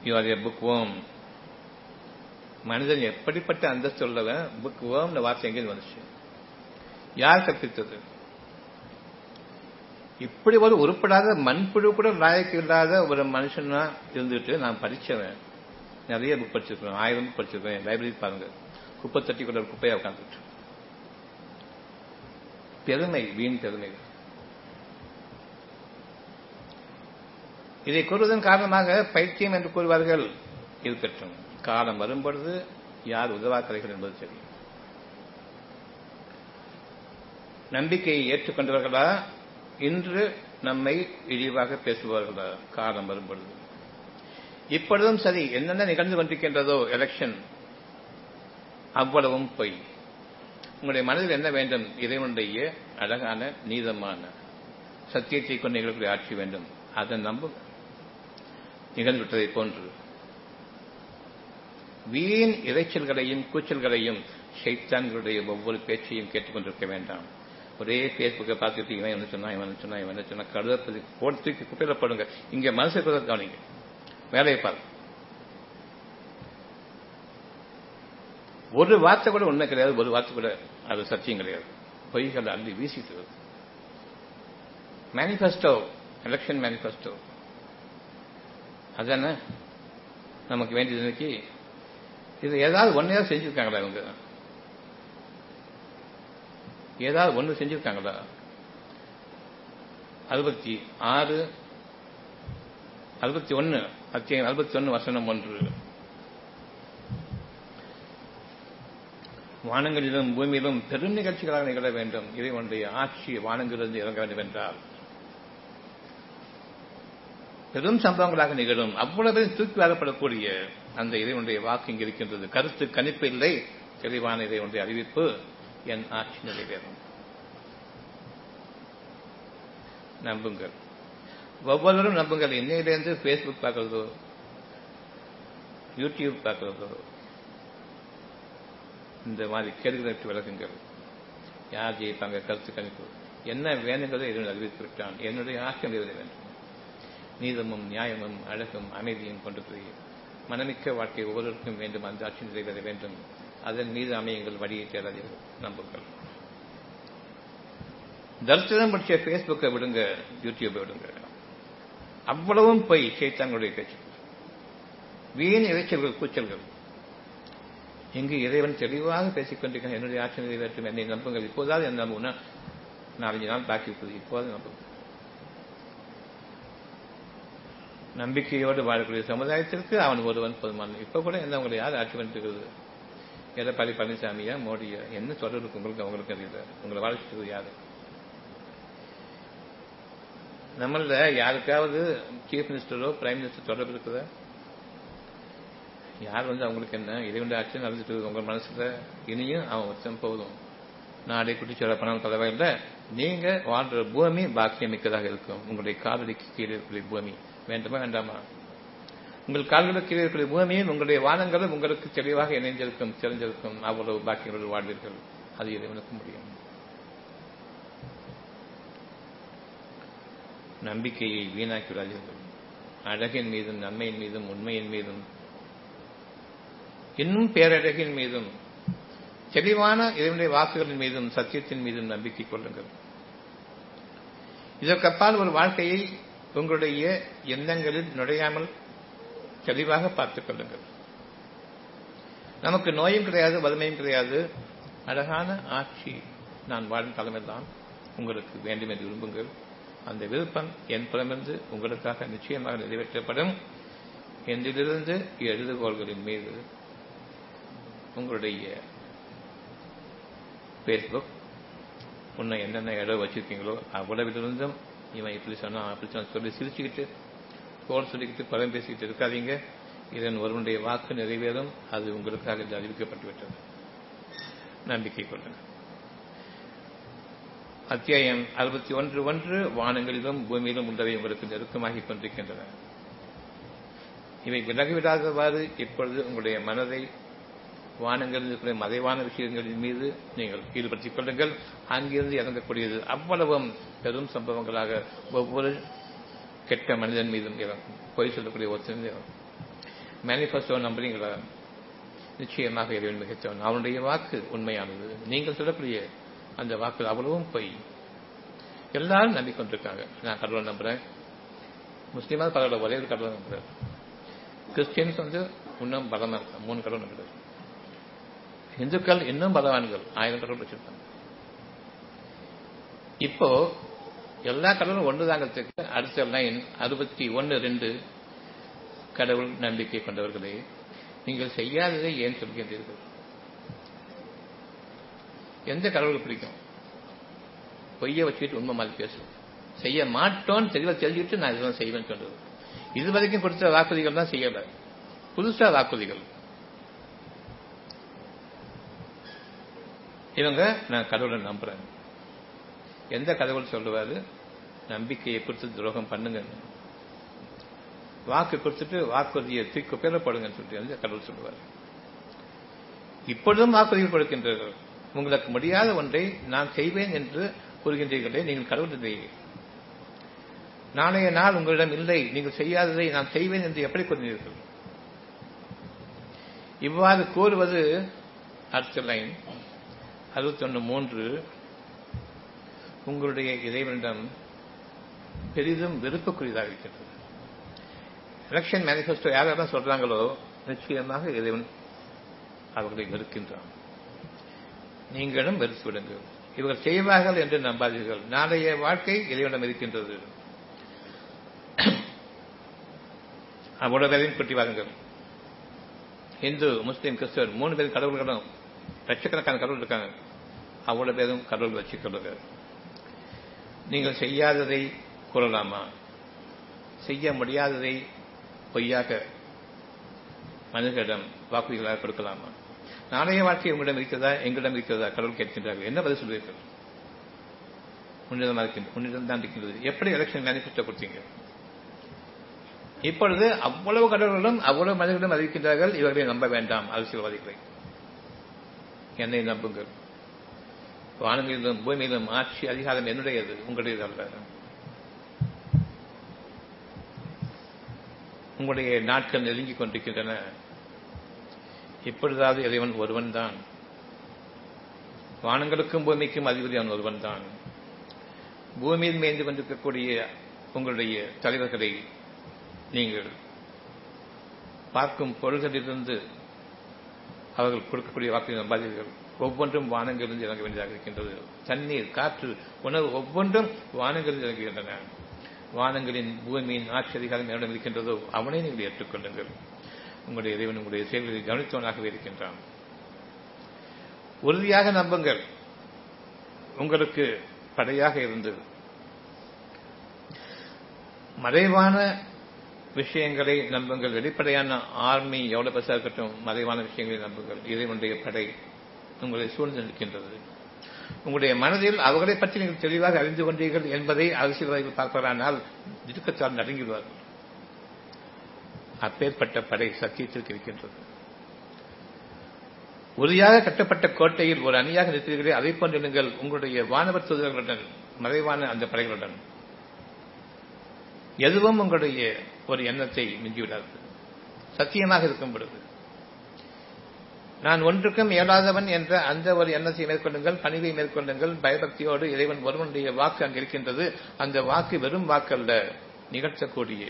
யூ ஆர் ஏ புக் ஓம் மனிதன் எப்படிப்பட்ட அந்தஸ்து உள்ளவன் புக் ஓம்னு வார்த்தை எங்கேயும் வந்துச்சு? யார் கற்பித்தது? இப்படி ஒரு உருப்படாத மண்புழு கூட லாயக்கு இல்லாத ஒரு மனுஷனா இருந்துட்டு நான் படிச்சவன். நிறைய புக் படிச்சிருக்கேன் ஆயிரம் புக் படிச்சிருக்கேன் லைப்ரரி பாருங்க. குப்பை தட்டி கூட குப்பையா உட்காந்துட்டு பெருமை வீண் பெருமை. இதை கூறுவதன் காரணமாக பைத்தியம் என்று கூறுவார்கள். இருக்கட்டும் காலம் வரும்பொழுது யார் உதவாக்கலைகள் என்பது தெரியும். நம்பிக்கையை ஏற்றுக்கொண்டவர்களா? இன்று நம்மை இழிவாக பேசுபவர்களா? காலம் வரும்பொழுது. இப்பொழுதும் சரி என்னென்ன நிகழ்ந்து கொண்டிருக்கின்றதோ எலெக்ஷன் அவ்வளவும் பொய். உங்களுடைய மனதில் என்ன வேண்டும்? இறைவனுடைய அழகான நீதமான சத்தியத்தை கொண்டு நிகழக்கூடிய ஆட்சி வேண்டும். அதை நம்ப நிகழ்ந்துவிட்டதை போன்று. வீண் இறைச்சல்களையும் கூச்சல்களையும் சைத்தான்களுடைய ஒவ்வொரு பேச்சையும் கேட்டுக்கொண்டிருக்க வேண்டாம். ஒரே பேஸ்புக்கை பார்த்துட்டு இவன் என்ன சொன்னா இவன் சொன்னா இவன் என்ன சொன்னா கழுதப்பதி போட்டு தூக்கி குப்பையில போடுங்க. இங்க மனசு கூட கவனிங்க. வேலையை பாருங்க. ஒரு வார்த்தை கூட ஒண்ணு கிடையாது ஒரு வார்த்தை கூட அது சத்தியம் கிடையாது. பொய்கள் அள்ளி வீசிட்டு வருது. மேனிஃபெஸ்டோ எலெக்ஷன் மேனிஃபெஸ்டோ அதானே? நமக்கு வேண்டியது இன்னைக்கு. இது ஏதாவது ஒன்னையாவது செஞ்சிருக்காங்களா இவங்க? ஏதாவது ஒன்று செஞ்சிருக்காங்களா? அறுபத்தி ஆறு அறுபத்தி ஒன்னு அத்தியாயம் அறுபத்தி ஒன்னு வசனம் ஒன்று. வானங்களிலும் பூமியிலும் பெரும் நிகழ்ச்சிகளாக நிகழ வேண்டும். இதை ஒன்றைய ஆட்சி வானங்களிலிருந்து இறங்க வேண்டும் என்றால் பெரும் சம்பவங்களாக நிகழும். அவ்வளவு தூக்கி வாழப்படக்கூடிய அந்த இறைவனுடைய வாக்கு இங்கு இருக்கின்றது. கருத்து கணிப்பு இல்லை. தெளிவான இறைவனுடைய அறிவிப்பு என் ஆட்சி நிறைவேறும். நம்புங்கள். ஒவ்வொருவரும் நம்புங்கள். இன்னையிலேருந்து ஃபேஸ்புக் பார்க்கறதோ யூடியூப் பார்க்கறதோ இந்த மாதிரி கேள்விகளுக்கு விளக்குங்கள் யார் ஜெயிப்பாங்க? கருத்து கணிப்பு. என்ன வேணுங்கிறதை இறைவன் அறிவித்து விட்டான். என்னுடைய ஆட்சி நிறைவேற வேண்டும். நீதமும் நியாயமும் அழகும் அமைதியும் கொண்டு போய் மனமிக்க வாழ்க்கை ஒவ்வொருவருக்கும் வேண்டும் அந்த ஆட்சி நிறைவேற வேண்டும். அதன் மீது அமையுங்கள் வழியை தேடாதீர்கள் நம்புங்கள். தரிசனம் படிச்ச பேஸ்புக்கை விடுங்க யூடியூபை விடுங்க. அவ்வளவும் போய் சேத்தாங்களுடைய பேச்சு வீண் இறைச்சல்கள் கூச்சல்கள். இங்கு இறைவன் தெளிவாக பேசிக் என்னுடைய ஆட்சி நிறைவேற்றும் என்னை நம்புங்கள். இப்போதாவது என்ன நம்புனா நாலஞ்சு நாள் பாக்கி இருக்குது இப்போது நம்புங்கள். நம்பிக்கையோடு வாழக்கூடிய சமுதாயத்திற்கு அவன் ஒருவன் போதுமான இப்ப கூட என்ன உங்களை யார் ஆட்சி பண்ணிருக்கிறது எடப்பாடி பழனிசாமியா மோடியா? என்ன தொடர்பு உங்களுக்கு? அவங்களுக்கு அறியல உங்களை வாழ்ச்சிட்டது யாரு? நம்மள யாருக்காவது சீஃப் மினிஸ்டரோ பிரைம் மினிஸ்டர் தொடர்பு இருக்குதா? யார் வந்து அவங்களுக்கு என்ன? இறைவனுடைய ஆட்சி நடந்துட்டு உங்க மனசுல? இனியும் அவன் வச்சம் போதும். நாடே குட்டிச்சோட பணம் பரவாயில்ல நீங்க வாழ்ற பூமி பாக்கியமிக்கதாக இருக்கும். உங்களுடைய காதலிக்கு கீழே இருக்கக்கூடிய பூமி. வேண்டுமா வேண்டாமா? உங்கள் கால்களுக்கு இருக்கிற இருக்கக்கூடிய உங்களுடைய வானங்களும் உங்களுக்கு தெளிவாக இணைந்திருக்கும் தெரிஞ்சிருக்கும் அவ்வளவு பாக்கியங்கள் வாழ்வீர்கள். அது இறைவனுக்கு முடியும். நம்பிக்கையை வீணாக்கி விடாதீர்கள். அழகின் மீதும் நன்மையின் மீதும் உண்மையின் மீதும் இன்னும் பேரழகின் மீதும் தெளிவான இதனுடைய வாக்குகளின் மீதும் சத்தியத்தின் மீதும் நம்பிக்கை கொள்ளுங்கள். இதற்கப்பால் ஒரு வாழ்க்கையை உங்களுடைய எண்ணங்களில் நுழையாமல் தெளிவாக பார்த்துக் கொள்ளுங்கள். நமக்கு நோயும் கிடையாது வறுமையும் கிடையாது. அழகான ஆட்சி நான் வாழும் காலமெல்லாம் உங்களுக்கு வேண்டும் என்று விரும்புங்கள். அந்த விருப்பம் என் புறமிருந்து உங்களுக்காக நிச்சயமாக நிறைவேற்றப்படும் என்றிலிருந்து எழுதுகோள்களின் மீது உங்களுடைய ஃபேஸ்புக் உன்னை என்னென்ன இடம் வச்சிருக்கீங்களோ அவ்வளவிலிருந்தும் இவன் இப்படி சொன்னான் அப்படி சொன்ன சொல்லி சிரிச்சுக்கிட்டு கோல் சொல்லிக்கிட்டு பலம் பேசிக்கிட்டு இருக்காதீங்க. இதன் ஒருவனுடைய வாக்கு நிறைவேறும். அது உங்களுக்காக இது அறிவிக்கப்பட்டுவிட்டது நம்பிக்கை கொள்ளுங்கள். அத்தியாயம் அறுபத்தி ஒன்று ஒன்று வானங்களிலும் பூமியிலும் உள்ளவை உங்களுக்கு நெருக்கமாகிக் கொண்டிருக்கின்றன. இவை விலகிவிடாதவாறு இப்பொழுது உங்களுடைய மனதை வானங்களில் இருக்கிற மறைவான விஷயங்களின் மீது நீங்கள் ஈடுபடுத்திக் கொள்ளுங்கள். அங்கிருந்து இறங்கக்கூடியது அவ்வளவும். பெரும் சம்பவங்களாக ஒவ்வொரு கெட்ட மனிதன் மீதும் இறங்கும் பொய் சொல்லக்கூடிய ஒருத்தன் இறங்கும் மேனிஃபெஸ்டோ நம்புறீங்களா? நிச்சயமாக இறைவன் மிகச்சவன். அவனுடைய வாக்கு உண்மையானது. நீங்கள் சொல்லக்கூடிய அந்த வாக்கு அவ்வளவும் பொய். எல்லாரும் நம்பிக்கொண்டிருக்காங்க. நான் கடவுளை நம்புறேன். முஸ்லீமா பரவாயில்ல ஒரே ஒரு கடவுளை நம்புறேன் கிறிஸ்டியன்ஸ் வந்து இன்னும் பலமா இருக்காங்க மூணு கடவுள் நம்புறாரு இந்துக்கள் இன்னும் பலவான்கள். ஆயிரம் கடவுள் வச்சிருக்காங்க. இப்போ எல்லா கடவுளும் ஒன்றுதாங்கிறதுக்கு அடுத்த லைன் அறுபத்தி ஒன்று ரெண்டு கடவுள் நம்பிக்கை கொண்டவர்களே நீங்கள் செய்யாததை ஏன் சொல்கின்றீர்கள்? எந்த கடவுளுக்கு பிடிக்கும்? பொய்ய வச்சுக்கிட்டு உண்மை மாதிரி பேசும் செய்ய மாட்டோம்னு தெளிவாக தெரிஞ்சுக்கிட்டு நான் இதெல்லாம் செய்வேன்னு சொல்றது. இது வரைக்கும் கொடுத்த வாக்குறுதிகள் தான் செய்யல. புதுசா வாக்குறுதிகள். இவங்க நான் கடவுளை நம்புறேன். எந்த கடவுள் சொல்லுவாரு? நம்பிக்கையை கொடுத்து துரோகம் பண்ணுங்க. வாக்கு கொடுத்துட்டு வாக்குறுதியை தூக்கி பேர சொல்லிட்டு எந்த கடவுள் சொல்லுவார்? இப்பொழுதும் வாக்குறுதிகள் கொடுக்கின்றீர்கள். உங்களுக்கு முடியாத ஒன்றை நான் செய்வேன் என்று கூறுகின்றீர்களே நீங்கள் கடவுள் நாளைய நாள் உங்களிடம் இல்லை நீங்கள் செய்யாததை நான் செய்வேன் என்று எப்படி கூறினீர்கள் இவ்வாறு கூறுவது அடுத்த லைன் அறுபத்தொன்று மூன்று. உங்களுடைய இறைவனிடம் பெரிதும் வெறுப்புக்குரியதாக இருக்கின்றது. எலெக்ஷன் மேனிஃபெஸ்டோ யாரெல்லாம் சொல்றாங்களோ நிச்சயமாக இறைவன் அவர்களை வெறுக்கின்றான். நீங்களும் வெறுத்து விடுங்கள் இவர்கள் செய்வார்கள் என்று நம்பாதீர்கள். நாளைய வாழ்க்கை இறைவனிடம் இருக்கின்றது. அவ்வளவு பேரையும் கூட்டி வாருங்கள். இந்து முஸ்லீம் கிறிஸ்தவர் மூணு பேரும் கடவுள்களும் லட்சக்கணக்கான கடவுள் இருக்காங்க. அவ்வளவு பேரும் கடவுள் வச்சுக்கொள்ளுங்க நீங்கள் செய்யாததை கூறலாமா செய்ய முடியாததை பொய்யாக மனிதர்களிடம் வாக்குறுதிகளாக கொடுக்கலாமா? நாளைய வாழ்க்கை உங்களிடம் இருக்கிறதா எங்களிடம் இருக்கிறதா கடவுள் கேட்கின்றார்கள். என்ன பதில் சொல்வீர்கள்? உன்னிடம் உன்னிடம் தான் இருக்கின்றது. எப்படி எலெக்ஷன் மேனிஃபெஸ்டோ கொடுத்தீங்க இப்பொழுது அவ்வளவு கடவுள்களும் அவ்வளவு மனிதர்களும் அறிவிக்கின்றார்கள். இவர்களை நம்ப வேண்டாம் அரசியல்வாதிகளை. என்னை நம்புங்கள். வானங்களிலும் பூமியிலும் ஆட்சி அதிகாரம் என்னுடையது? உங்களுடையது அல்ல. உங்களுடைய நாட்கள் நெருங்கிக் கொண்டிருக்கின்றன. இப்பொழுதாவது இறைவன் ஒருவன் தான் வானங்களுக்கும் பூமிக்கும் அதிபதி அவன் ஒருவன் தான் பூமியில் மேய்ந்து கொண்டிருக்கக்கூடிய உங்களுடைய தலைவர்களை நீங்கள் பார்க்கும் பொருள்களிலிருந்து அவர்கள் கொடுக்கக்கூடிய வாக்குகள் நம்பாதீர்கள். ஒவ்வொன்றும் வானங்களிலிருந்து இறங்க வேண்டியதாக இருக்கின்றது தண்ணீர் காற்று உணவு ஒவ்வொன்றும் வானங்களில் இறங்குகின்றன வானங்களின் பூமியின் ஆட்சி அதிகாரம் என்னிடம் இருக்கின்றதோ அவனை நீங்கள் ஏற்றுக்கொள்ளுங்கள். உங்களுடைய இறைவன் உங்களுடைய செயல்களை கவனித்தவனாகவே இருக்கின்றான். உறுதியாக நம்புங்கள். உங்களுக்கு படையாக இருந்து மறைவான விஷயங்களை நம்புங்கள். வெளிப்படையான ஆர்மி எவ்வளவு பெருசாக இருக்கட்டும் மறைவான விஷயங்களை நம்புங்கள். இறைவனுடைய படை உங்களை சூழ்ந்து நிற்கின்றது. உங்களுடைய மனதில் அவர்களை பற்றி நீங்கள் தெளிவாக அறிந்து கொண்டீர்கள் என்பதை அரசியல்வாதிகள் பார்ப்பாரானால் திடுக்கத்தால் நடுங்கிடுவார்கள் அப்பேற்பட்ட படை சத்தியத்திற்கு இருக்கின்றது. உறுதியாக கட்டப்பட்ட கோட்டையில் ஒரு அணியாக நிறுத்தீர்களே அதை போன்று நீங்கள் உங்களுடைய வானவர் தூதர்களுடன் மறைவான அந்த படைகளுடன். எதுவும் உங்களுடைய ஒரு எண்ணத்தை மிஞ்சிவிடாது. சத்தியமாக இருக்கும் பொழுது. நான் ஒன்றுக்கும் இயலாதவன் என்ற அந்த ஒரு எண்ணத்தை மேற்கொள்ளுங்கள் பணிவை மேற்கொள்ளுங்கள் பயபக்தியோடு இறைவன் ஒருவனுடைய வாக்கு அங்கு இருக்கின்றது. அந்த வாக்கு வெறும் வாக்கல்ல நிகழ்த்தக்கூடிய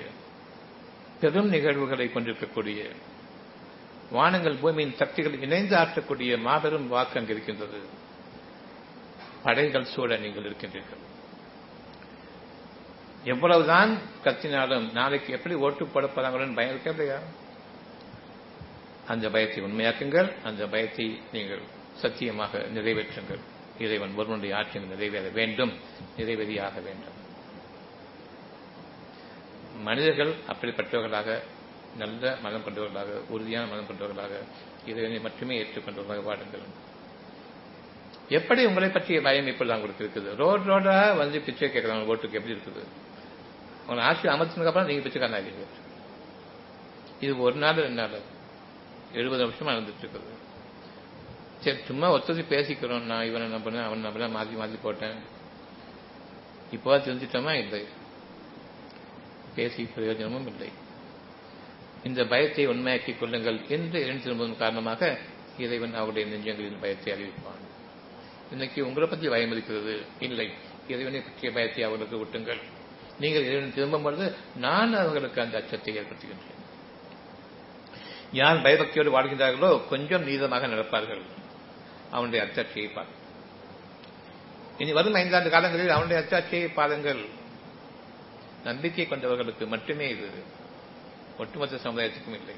பெரும் நிகழ்வுகளை கொண்டிருக்கக்கூடிய வானங்கள் பூமியின் சக்திகள் இணைந்து ஆற்றக்கூடிய மாபெரும் வாக்கு அங்கு இருக்கின்றது. படைகள் சூழ நீங்கள் இருக்கின்றீர்கள். எவ்வளவுதான் கத்தினாலும் நாளைக்கு எப்படி ஓட்டு போட போறாங்களும் பயம் இருக்கா இல்லையா? அந்த பயத்தை உண்மையாக்குங்கள். அந்த பயத்தை நீங்கள் சத்தியமாக நிறைவேற்றுங்கள். இறைவன் ஒருவனுடைய ஆட்சி நிறைவேற வேண்டும். நிறைவேறியாக வேண்டும். மனிதர்கள் அப்படிப்பட்டவர்களாக நல்ல மனம் கொண்டவர்களாக உறுதியான மனம் கொண்டவர்களாக இறைவனை மட்டுமே ஏற்றுக்கொண்டவர்களாக வாடுங்கள். எப்படி உங்களை பற்றிய பயம் இப்பொழுது உங்களுக்கு இருக்குது? ரோட் ரோடா வந்து பிச்சை கேட்கறாங்க ஓட்டுக்கு எப்படி இருக்குது? உங்களை ஆட்சி அமர்த்தினதுக்கு அப்புறம் நீங்க பிச்சைக்காரன் ஆகிறீங்க இது ஒரு நாள் ரெண்டு நாள். எழுபது வருஷமா நடந்துட்டு இருக்குது சரி சும்மா ஒத்தது பேசிக்கிறோம். நான் இவனை நம்பினேன் அவன் நம்பினேன் மாற்றி மாற்றி போட்டேன். இப்போ தெரிஞ்சிட்டோமா இல்லை. பேசி பிரயோஜனமும் இல்லை. இந்த பயத்தை உண்மையாக்கிக் கொள்ளுங்கள் என்று எழுந்து திரும்புவதன் காரணமாக இறைவன் அவருடைய நெஞ்சங்களின் பயத்தை அறிவிப்பான். இன்னைக்கு உங்களை பற்றி பயம் இருக்கிறது இல்லை. இறைவனை பற்றிய பயத்தை அவர்களுக்கு விட்டுங்கள் நீங்கள் இறைவன் திரும்பும் பொழுது நான் அவர்களுக்கு அந்த அச்சத்தை ஏற்படுத்துகின்றேன். யார் பயபக்தியோடு வாழ்கின்றார்களோ கொஞ்சம் நீதமாக நடப்பார்கள் அவனுடைய அச்சாட்சியை பாருங்கள் இனி வரும் ஐந்தாண்டு காலங்களில் அவனுடைய அச்சாட்சியை பாருங்கள் நம்பிக்கை கொண்டவர்களுக்கு மட்டுமே இது. ஒட்டுமொத்த சமுதாயத்துக்கும் இல்லை.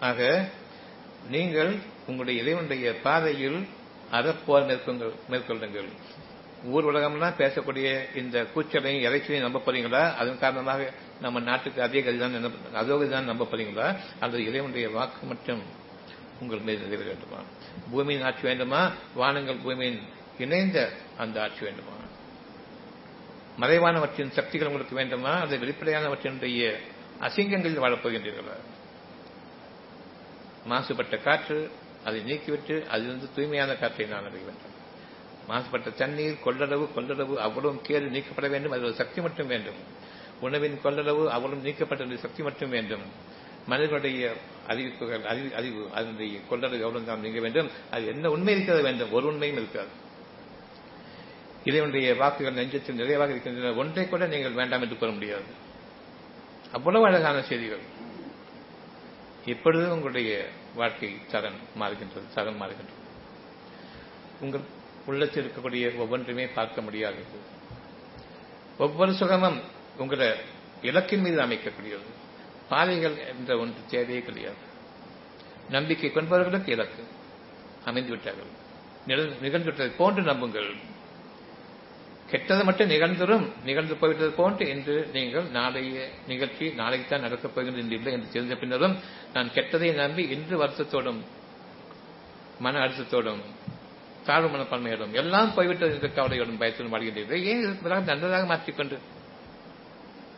ஆக நீங்கள் உங்களுடைய இறைவனுடைய பாதையில் அறப்போர் மேற்கொள்ளுங்கள் மேற்கொள்ளுங்கள். ஊர் உலகம்லாம் பேசக்கூடிய இந்த கூச்சலையும் இறைச்சலையும் நம்ப போறீங்களா? அதன் காரணமாக நம்ம நாட்டுக்கு அதே கதிதான் அதோ கதிதான் நம்ப போறீங்களா அல்லது இறைவனுடைய வாக்கு மட்டும் உங்கள் மீது நிறைவேற வேண்டுமா பூமியின் ஆட்சி வேண்டுமா? வானங்கள் பூமியின் இணைந்த அந்த ஆட்சி வேண்டுமா? மறைவானவற்றின் சக்திகள் உங்களுக்கு வேண்டுமா? அது வெளிப்படையானவற்றினுடைய அசிங்கங்களில் வாழப்போகின்றீர்களா? மாசுபட்ட காற்று அதை நீக்கிவிட்டு அதிலிருந்து தூய்மையான காற்றை நான் அறிய வேண்டும் மாசுபட்ட தண்ணீர் கொள்ளளவு கொள்ளளவு அவ்வளவு கேடு நீக்கப்பட வேண்டும். அது ஒரு சக்தி மட்டும் வேண்டும். உணவின் கொள்ளளவு அவ்வளவு நீக்கப்பட்ட சக்தி மட்டும் வேண்டும். மனிதனுடைய அறிவிப்புகள் அறிவு அறிவு அதனுடைய கொள்ளளவு எவ்வளவு தான் நீங்க வேண்டும்? அது என்ன உண்மை இருக்கிறது வேண்டும்? ஒரு உண்மையும் இருக்காது. இதனுடைய வாக்குகள் நெஞ்சத்தில் நிறைவாக இருக்கின்றன. ஒன்றை கூட நீங்கள் வேண்டாம் என்று கூற முடியாது. அவ்வளவு அழகான செய்திகள். எப்பொழுதும் உங்களுடைய வாழ்க்கை சரண் மாறுகின்றது சரண் மாறுகின்றது. உங்கள் உள்ளத்தில் இருக்கக்கூடிய ஒவ்வொன்றுமே பார்க்க முடியாது ஒவ்வொரு சுகமும் உங்களை இலக்கின் மீது அமைக்கக்கூடியது. பாதைகள் என்ற ஒன்று தேவையே கிடையாது. நம்பிக்கை கொண்டவர்களுக்கு இலக்கு. அமைந்து விட்டார்கள். நிகழ்ந்துவிட்டதை போன்று நம்புங்கள். கெட்டது மட்டும் நிகழ்ந்ததும் நிகழ்ந்து போய்விட்டது போன்று என்று நீங்கள் நாளைய நிகழ்ச்சி நாளைக்கு தான் நடக்கப் போகின்றது என்று இல்லை என்று தெரிந்த பின்னரும் நான் கெட்டதை நம்பி இன்று வருத்தத்தோடும் மன அழுத்தத்தோடும் தாழ்வு மனப்பான்மையோடும் எல்லாம் போய்விட்டது என்ற கவலையோடும் பயத்திலும் வாழ்கின்றீர்கள் ஏன் நல்லதாக மாற்றிக்கொண்டு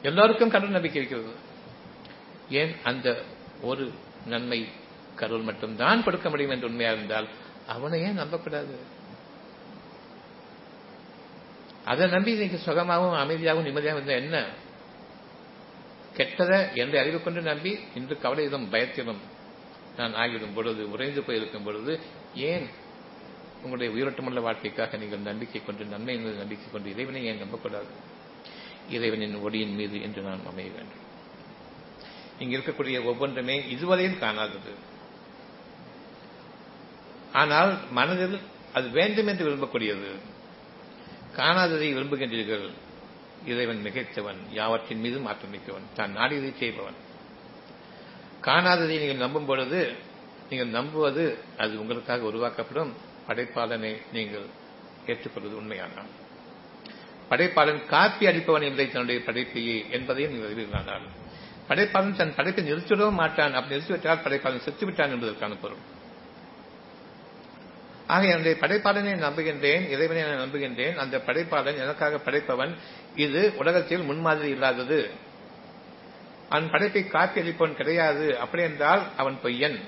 எல்லோருக்கும் கடவுள் நம்பிக்கை இருக்கிறது. ஏன்? அந்த ஒரு நன்மை கடவுள் மட்டும்தான் கொடுக்க முடியும் என்று உண்மையா இருந்தால் அவனை ஏன் நம்பக்கூடாது? அதை நம்பி நீங்கள் சுகமாகவும் அமைதியாகவும் நிம்மதியாகவும் இருந்தால் என்ன? கெட்டதை எந்த அறிவு கொண்டு நம்பி இன்று கவலையிலும் பயத்திலும் நான் ஆகிவிடும் பொழுது உறைந்து போயிருக்கும் பொழுது ஏன் உங்களுடைய உயிரோட்டமுள்ள வாழ்க்கைக்காக நீங்கள் நம்பிக்கை கொண்டு நன்மை என்பது நம்பிக்கை கொண்டு இறைவனை ஏன் நம்பக்கூடாது? இறைவனின் ஒளியின் மீது என்று நான் அமைய வேண்டும். இங்க இருக்கக்கூடிய ஒவ்வொன்றுமே இதுவரையில் காணாதது. ஆனால் மனதில் அது வேண்டும் என்று விரும்பக்கூடியது. காணாததை விரும்புகின்றீர்கள். இறைவன் மிகைத்தவன் யாவற்றின் மீதும் மாற்றம் மிக்கவன் தான் நாடியதை செய்பவன். காணாததை நீங்கள் நம்பும் பொழுது நீங்கள் நம்புவது அது உங்களுக்காக உருவாக்கப்படும் படைப்பாளனை நீங்கள் ஏற்றுக்கொள்வது உண்மையானால். படைப்பாளன் காப்பி அடிப்பவன் இல்லை தன்னுடைய படைப்பையே என்பதையும் நீங்கள் அறிவீர்களானால் படைப்பாளன் தன் படைப்பை நிறுத்திடவும் மாட்டான். அப்படி நிறுத்திவிட்டால் படைப்பாளன் செத்துவிட்டான் என்பதற்கான பொருள். ஆக என்னுடைய படைப்பாளனை நம்புகின்றேன் இறைவனை நான் நம்புகின்றேன். அந்த படைப்பாளன் எனக்காக படைப்பவன். இது உலகத்தில் முன்மாதிரி இல்லாதது. அவன் படைப்பை காப்பி அளிப்பவன் கிடையாது. அப்படி என்றால் அவன் பொய்யன்.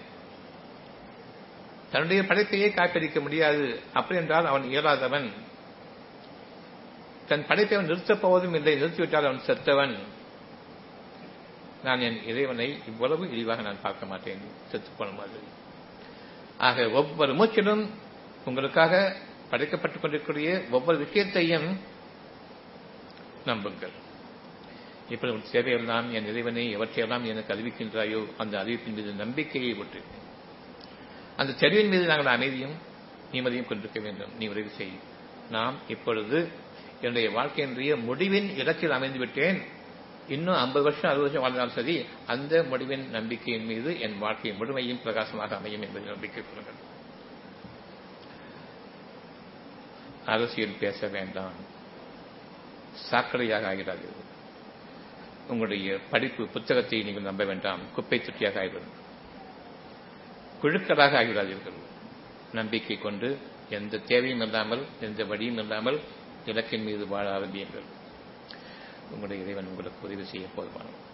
தன்னுடைய படைப்பையே காப்பியடிக்க முடியாது. அப்படி என்றால் அவன் இயலாதவன். தன் படைப்பை அவன் நிறுத்தப் போவதும் இல்லை. நிறுத்திவிட்டால் அவன் செத்தவன். நான் என் இறைவனை இவ்வளவு இழிவாக நான் பார்க்க மாட்டேன். செத்து போன ஆக ஒவ்வொரு மூச்சிலும் உங்களுக்காக படைக்கப்பட்டுக் கொண்டிருக்கூடிய ஒவ்வொரு விஷயத்தையும் நம்புங்கள். இப்படி உன் சேவையெல்லாம் என் இறைவனை எவற்றையெல்லாம் எனக்கு அறிவிக்கின்றாயோ அந்த அறிவிப்பின் மீது நம்பிக்கையை விட்டு அந்த தெருவின் மீது நாங்கள் அமைதியும் நிம்மதியும் கொண்டிருக்க வேண்டும். நீ உதவி செய். நாம் இப்பொழுது என்னுடைய வாழ்க்கையினுடைய முடிவின் இடத்தில் அமைந்து விட்டேன் இன்னும் ஐம்பது வருஷம் அறுபது வருஷம் வாழ்ந்தாலும் சரி அந்த முடிவின் நம்பிக்கையின் மீது என் வாழ்க்கை முழுமையும் பிரகாசமாக அமையும் என்பதை நம்பிக்கை கொள்ளுங்கள் அரசியல் பேச வேண்டாம். சாக்கடையாக ஆகிறார்கள் உங்களுடைய படிப்பு புத்தகத்தை நீங்கள் நம்ப வேண்டாம். குப்பை தொட்டியாக ஆகிவிடும். குழுக்களாக ஆகிறார்கள் நம்பிக்கை கொண்டு எந்த தேவையும் இல்லாமல் எந்த வழியும் இல்லாமல் இலக்கின் மீது வாழ ஆரம்பியுங்கள். உங்களுடைய இறைவன் உங்களுக்கு உதவி செய்ய போதுமானது